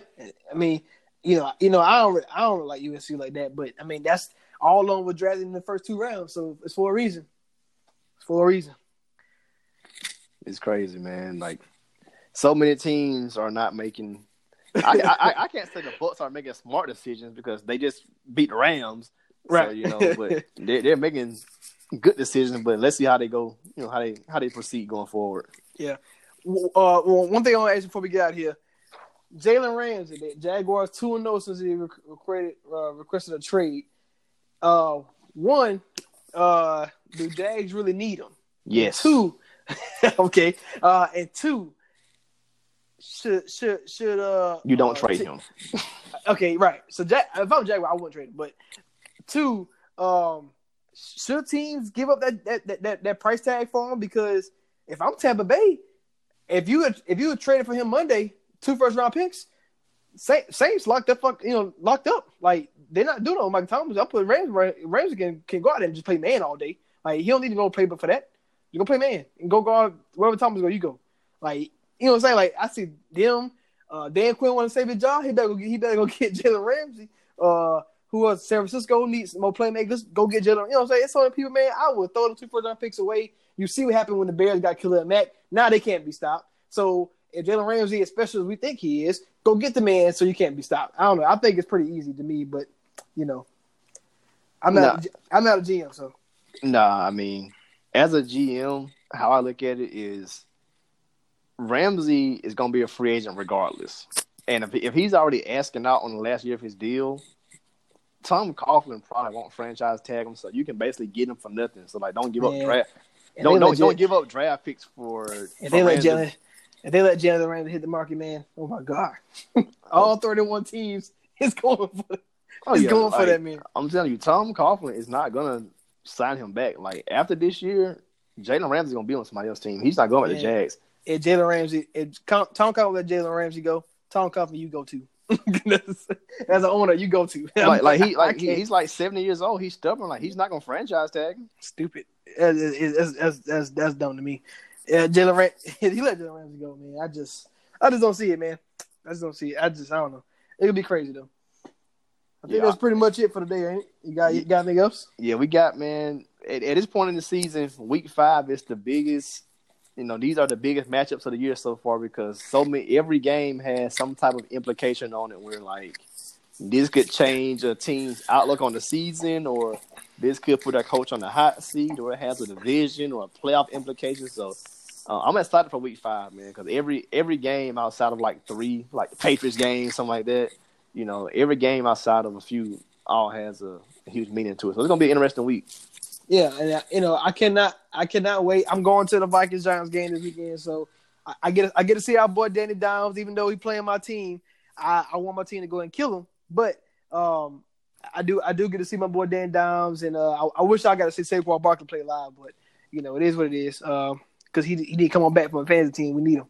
I mean, you know, you know, I don't I don't like USC like that, but I mean that's all along with drafting in the first two rounds, so it's for a reason. It's for a reason. It's crazy, man. Like so many teams are not making. I, I I can't say the Bucks are making smart decisions because they just beat the Rams, So, Right. you know, but they, they're making good decisions. But let's see how they go. You know how they how they proceed going forward. Yeah. Uh, well, one thing I want to ask before we get out here, Jalen Ramsey, the Jaguars two and zero since he requested uh, requested a trade. Uh, one, uh, do Jags really need him? Yes. Two, okay. Uh, and two, should should should uh You don't uh, trade t- him. Okay, right. So Jack, if I'm Jaguar, I wouldn't trade him. But two, um, should teams give up that that, that that that price tag for him? Because if I'm Tampa Bay, if you had, if you had traded for him Monday, two first round picks, Saints, Saints locked up, fuck, you know, locked up. Like they're not doing on Mike Thomas. I'm putting Rams. Rams can can go out there and just play man all day. Like he don't need to go play, but for that, you go play man and go guard wherever Thomas go. You go. Like you know what I'm saying? Like I see them. Uh, Dan Quinn want to save his job. He better go. Get, he better go get Jalen Ramsey. Uh, who else? San Francisco needs more playmakers. Go get Jalen. You know what I'm saying? It's so many people, man. I would throw them two first round picks away. You see what happened when the Bears got Khalil Mack. Now they can't be stopped. So if Jalen Ramsey, as special as we think he is, go get the man so you can't be stopped. I don't know. I think it's pretty easy to me, but you know, I'm not. I'm not a GM, so Nah, I mean, as a GM, how I look at it is Ramsey is going to be a free agent regardless. And if, if he's already asking out on the last year of his deal, Tom Coughlin probably won't franchise tag him, so you can basically get him for nothing. So like, don't give Man. up draft. Don't don't, let don't give up draft picks for. If they let Jalen, if they let Jalen Ramsey hit the market, man, oh my god, all oh. thirty-one teams is going for Oh, is yeah, going for that man. I'm telling you, Tom Coughlin is not gonna sign him back. Like after this year, Jalen Ramsey's gonna be on somebody else's team. He's not going with the Jags. If Jalen Ramsey, if Tom Coughlin let Jalen Ramsey go, Tom Coughlin, you go too. As an owner, you go to. like like he like he, he's like seventy years old. He's stubborn. Like he's not gonna franchise tag him. stupid. That's that's that's, that's dumb to me. Yeah, Jalen Ram, he let Jalen Ramsey go, man. I just I just don't see it, man. I just don't see it. I just I don't know. It'll be crazy though. I think Yeah. that's pretty much it for the day, ain't it? You got you got anything else? Yeah, we got man. At, at this point in the season, week five is the biggest. You know, these are the biggest matchups of the year so far because so many. Every game has some type of implication on it. Where like this could change a team's outlook on the season, or this could put a coach on the hot seat, or it has a division or a playoff implication. So uh, I'm excited for week five, man, because every every game outside of like three, like the Patriots game, something like that. You know, every game outside of a few all has a huge meaning to it. So it's gonna be an interesting week. Yeah, and uh, you know I cannot I cannot wait. I'm going to the Vikings Giants game this weekend, so I, I get I get to see our boy Danny Dimes. Even though he playing my team, I, I want my team to go and kill him. But um, I do I do get to see my boy Dan Dimes, and uh, I, I wish I got to see Saquon Barkley play live, but you know it is what it is. Because he he did come on back from a fantasy team, we need him.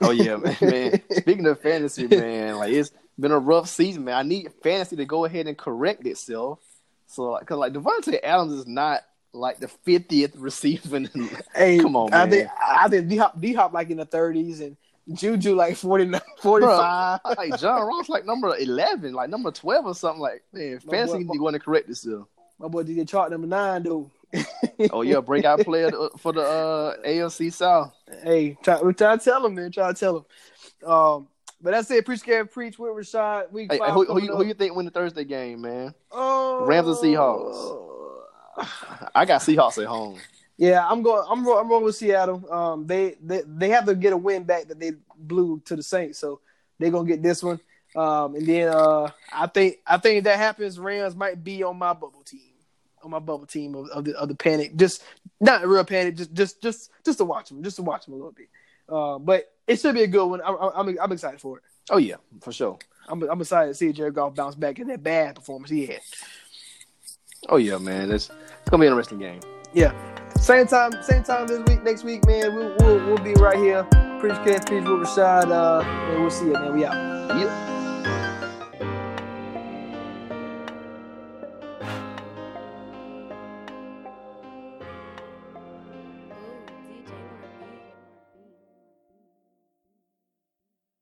Oh yeah, man. Speaking of fantasy, man, like it's been a rough season, man. I need fantasy to go ahead and correct itself. So, like, cause like Davante Adams is not like the fiftieth receiving. Hey, Come on, I man. think I think D Hop D Hop like in the 30s and Juju like 49, 45. Bro, like John Ross, like number eleven, like number twelve or something. Like man, My fantasy boy- need to go in and correct itself. My boy DJ Chark number nine, dude. Oh yeah, breakout player for the uh, AFC South. Hey, try, we try to tell him, man. Try to tell him. Um, but that's it. Preach, Gary, preach with Rashad. Week Hey, five. who, who, you, who you think win the Thursday game, man? Oh, Rams and Seahawks? I got Seahawks at home. Yeah, I'm going. I'm ro- I'm rolling with Seattle. Um, they, they they have to get a win back that they blew to the Saints, so they're gonna get this one. Um, and then uh, I think I think if that happens, Rams might be on my bubble team, on my bubble team of, of the of the panic. Just not a real panic, just just just just to watch them, just to watch them a little bit. Uh, but it should be a good one. I'm I'm, I'm excited for it. Oh yeah, for sure. I'm I'm excited to see Jared Goff bounce back in that bad performance he had. Oh yeah, man. It's, it's gonna be an interesting game. Yeah. Same time, same time this week, next week, man. We'll we'll, we'll be right here. Preach Cat, Preach Rashad. Uh, and we'll see you, man. We out. Yep.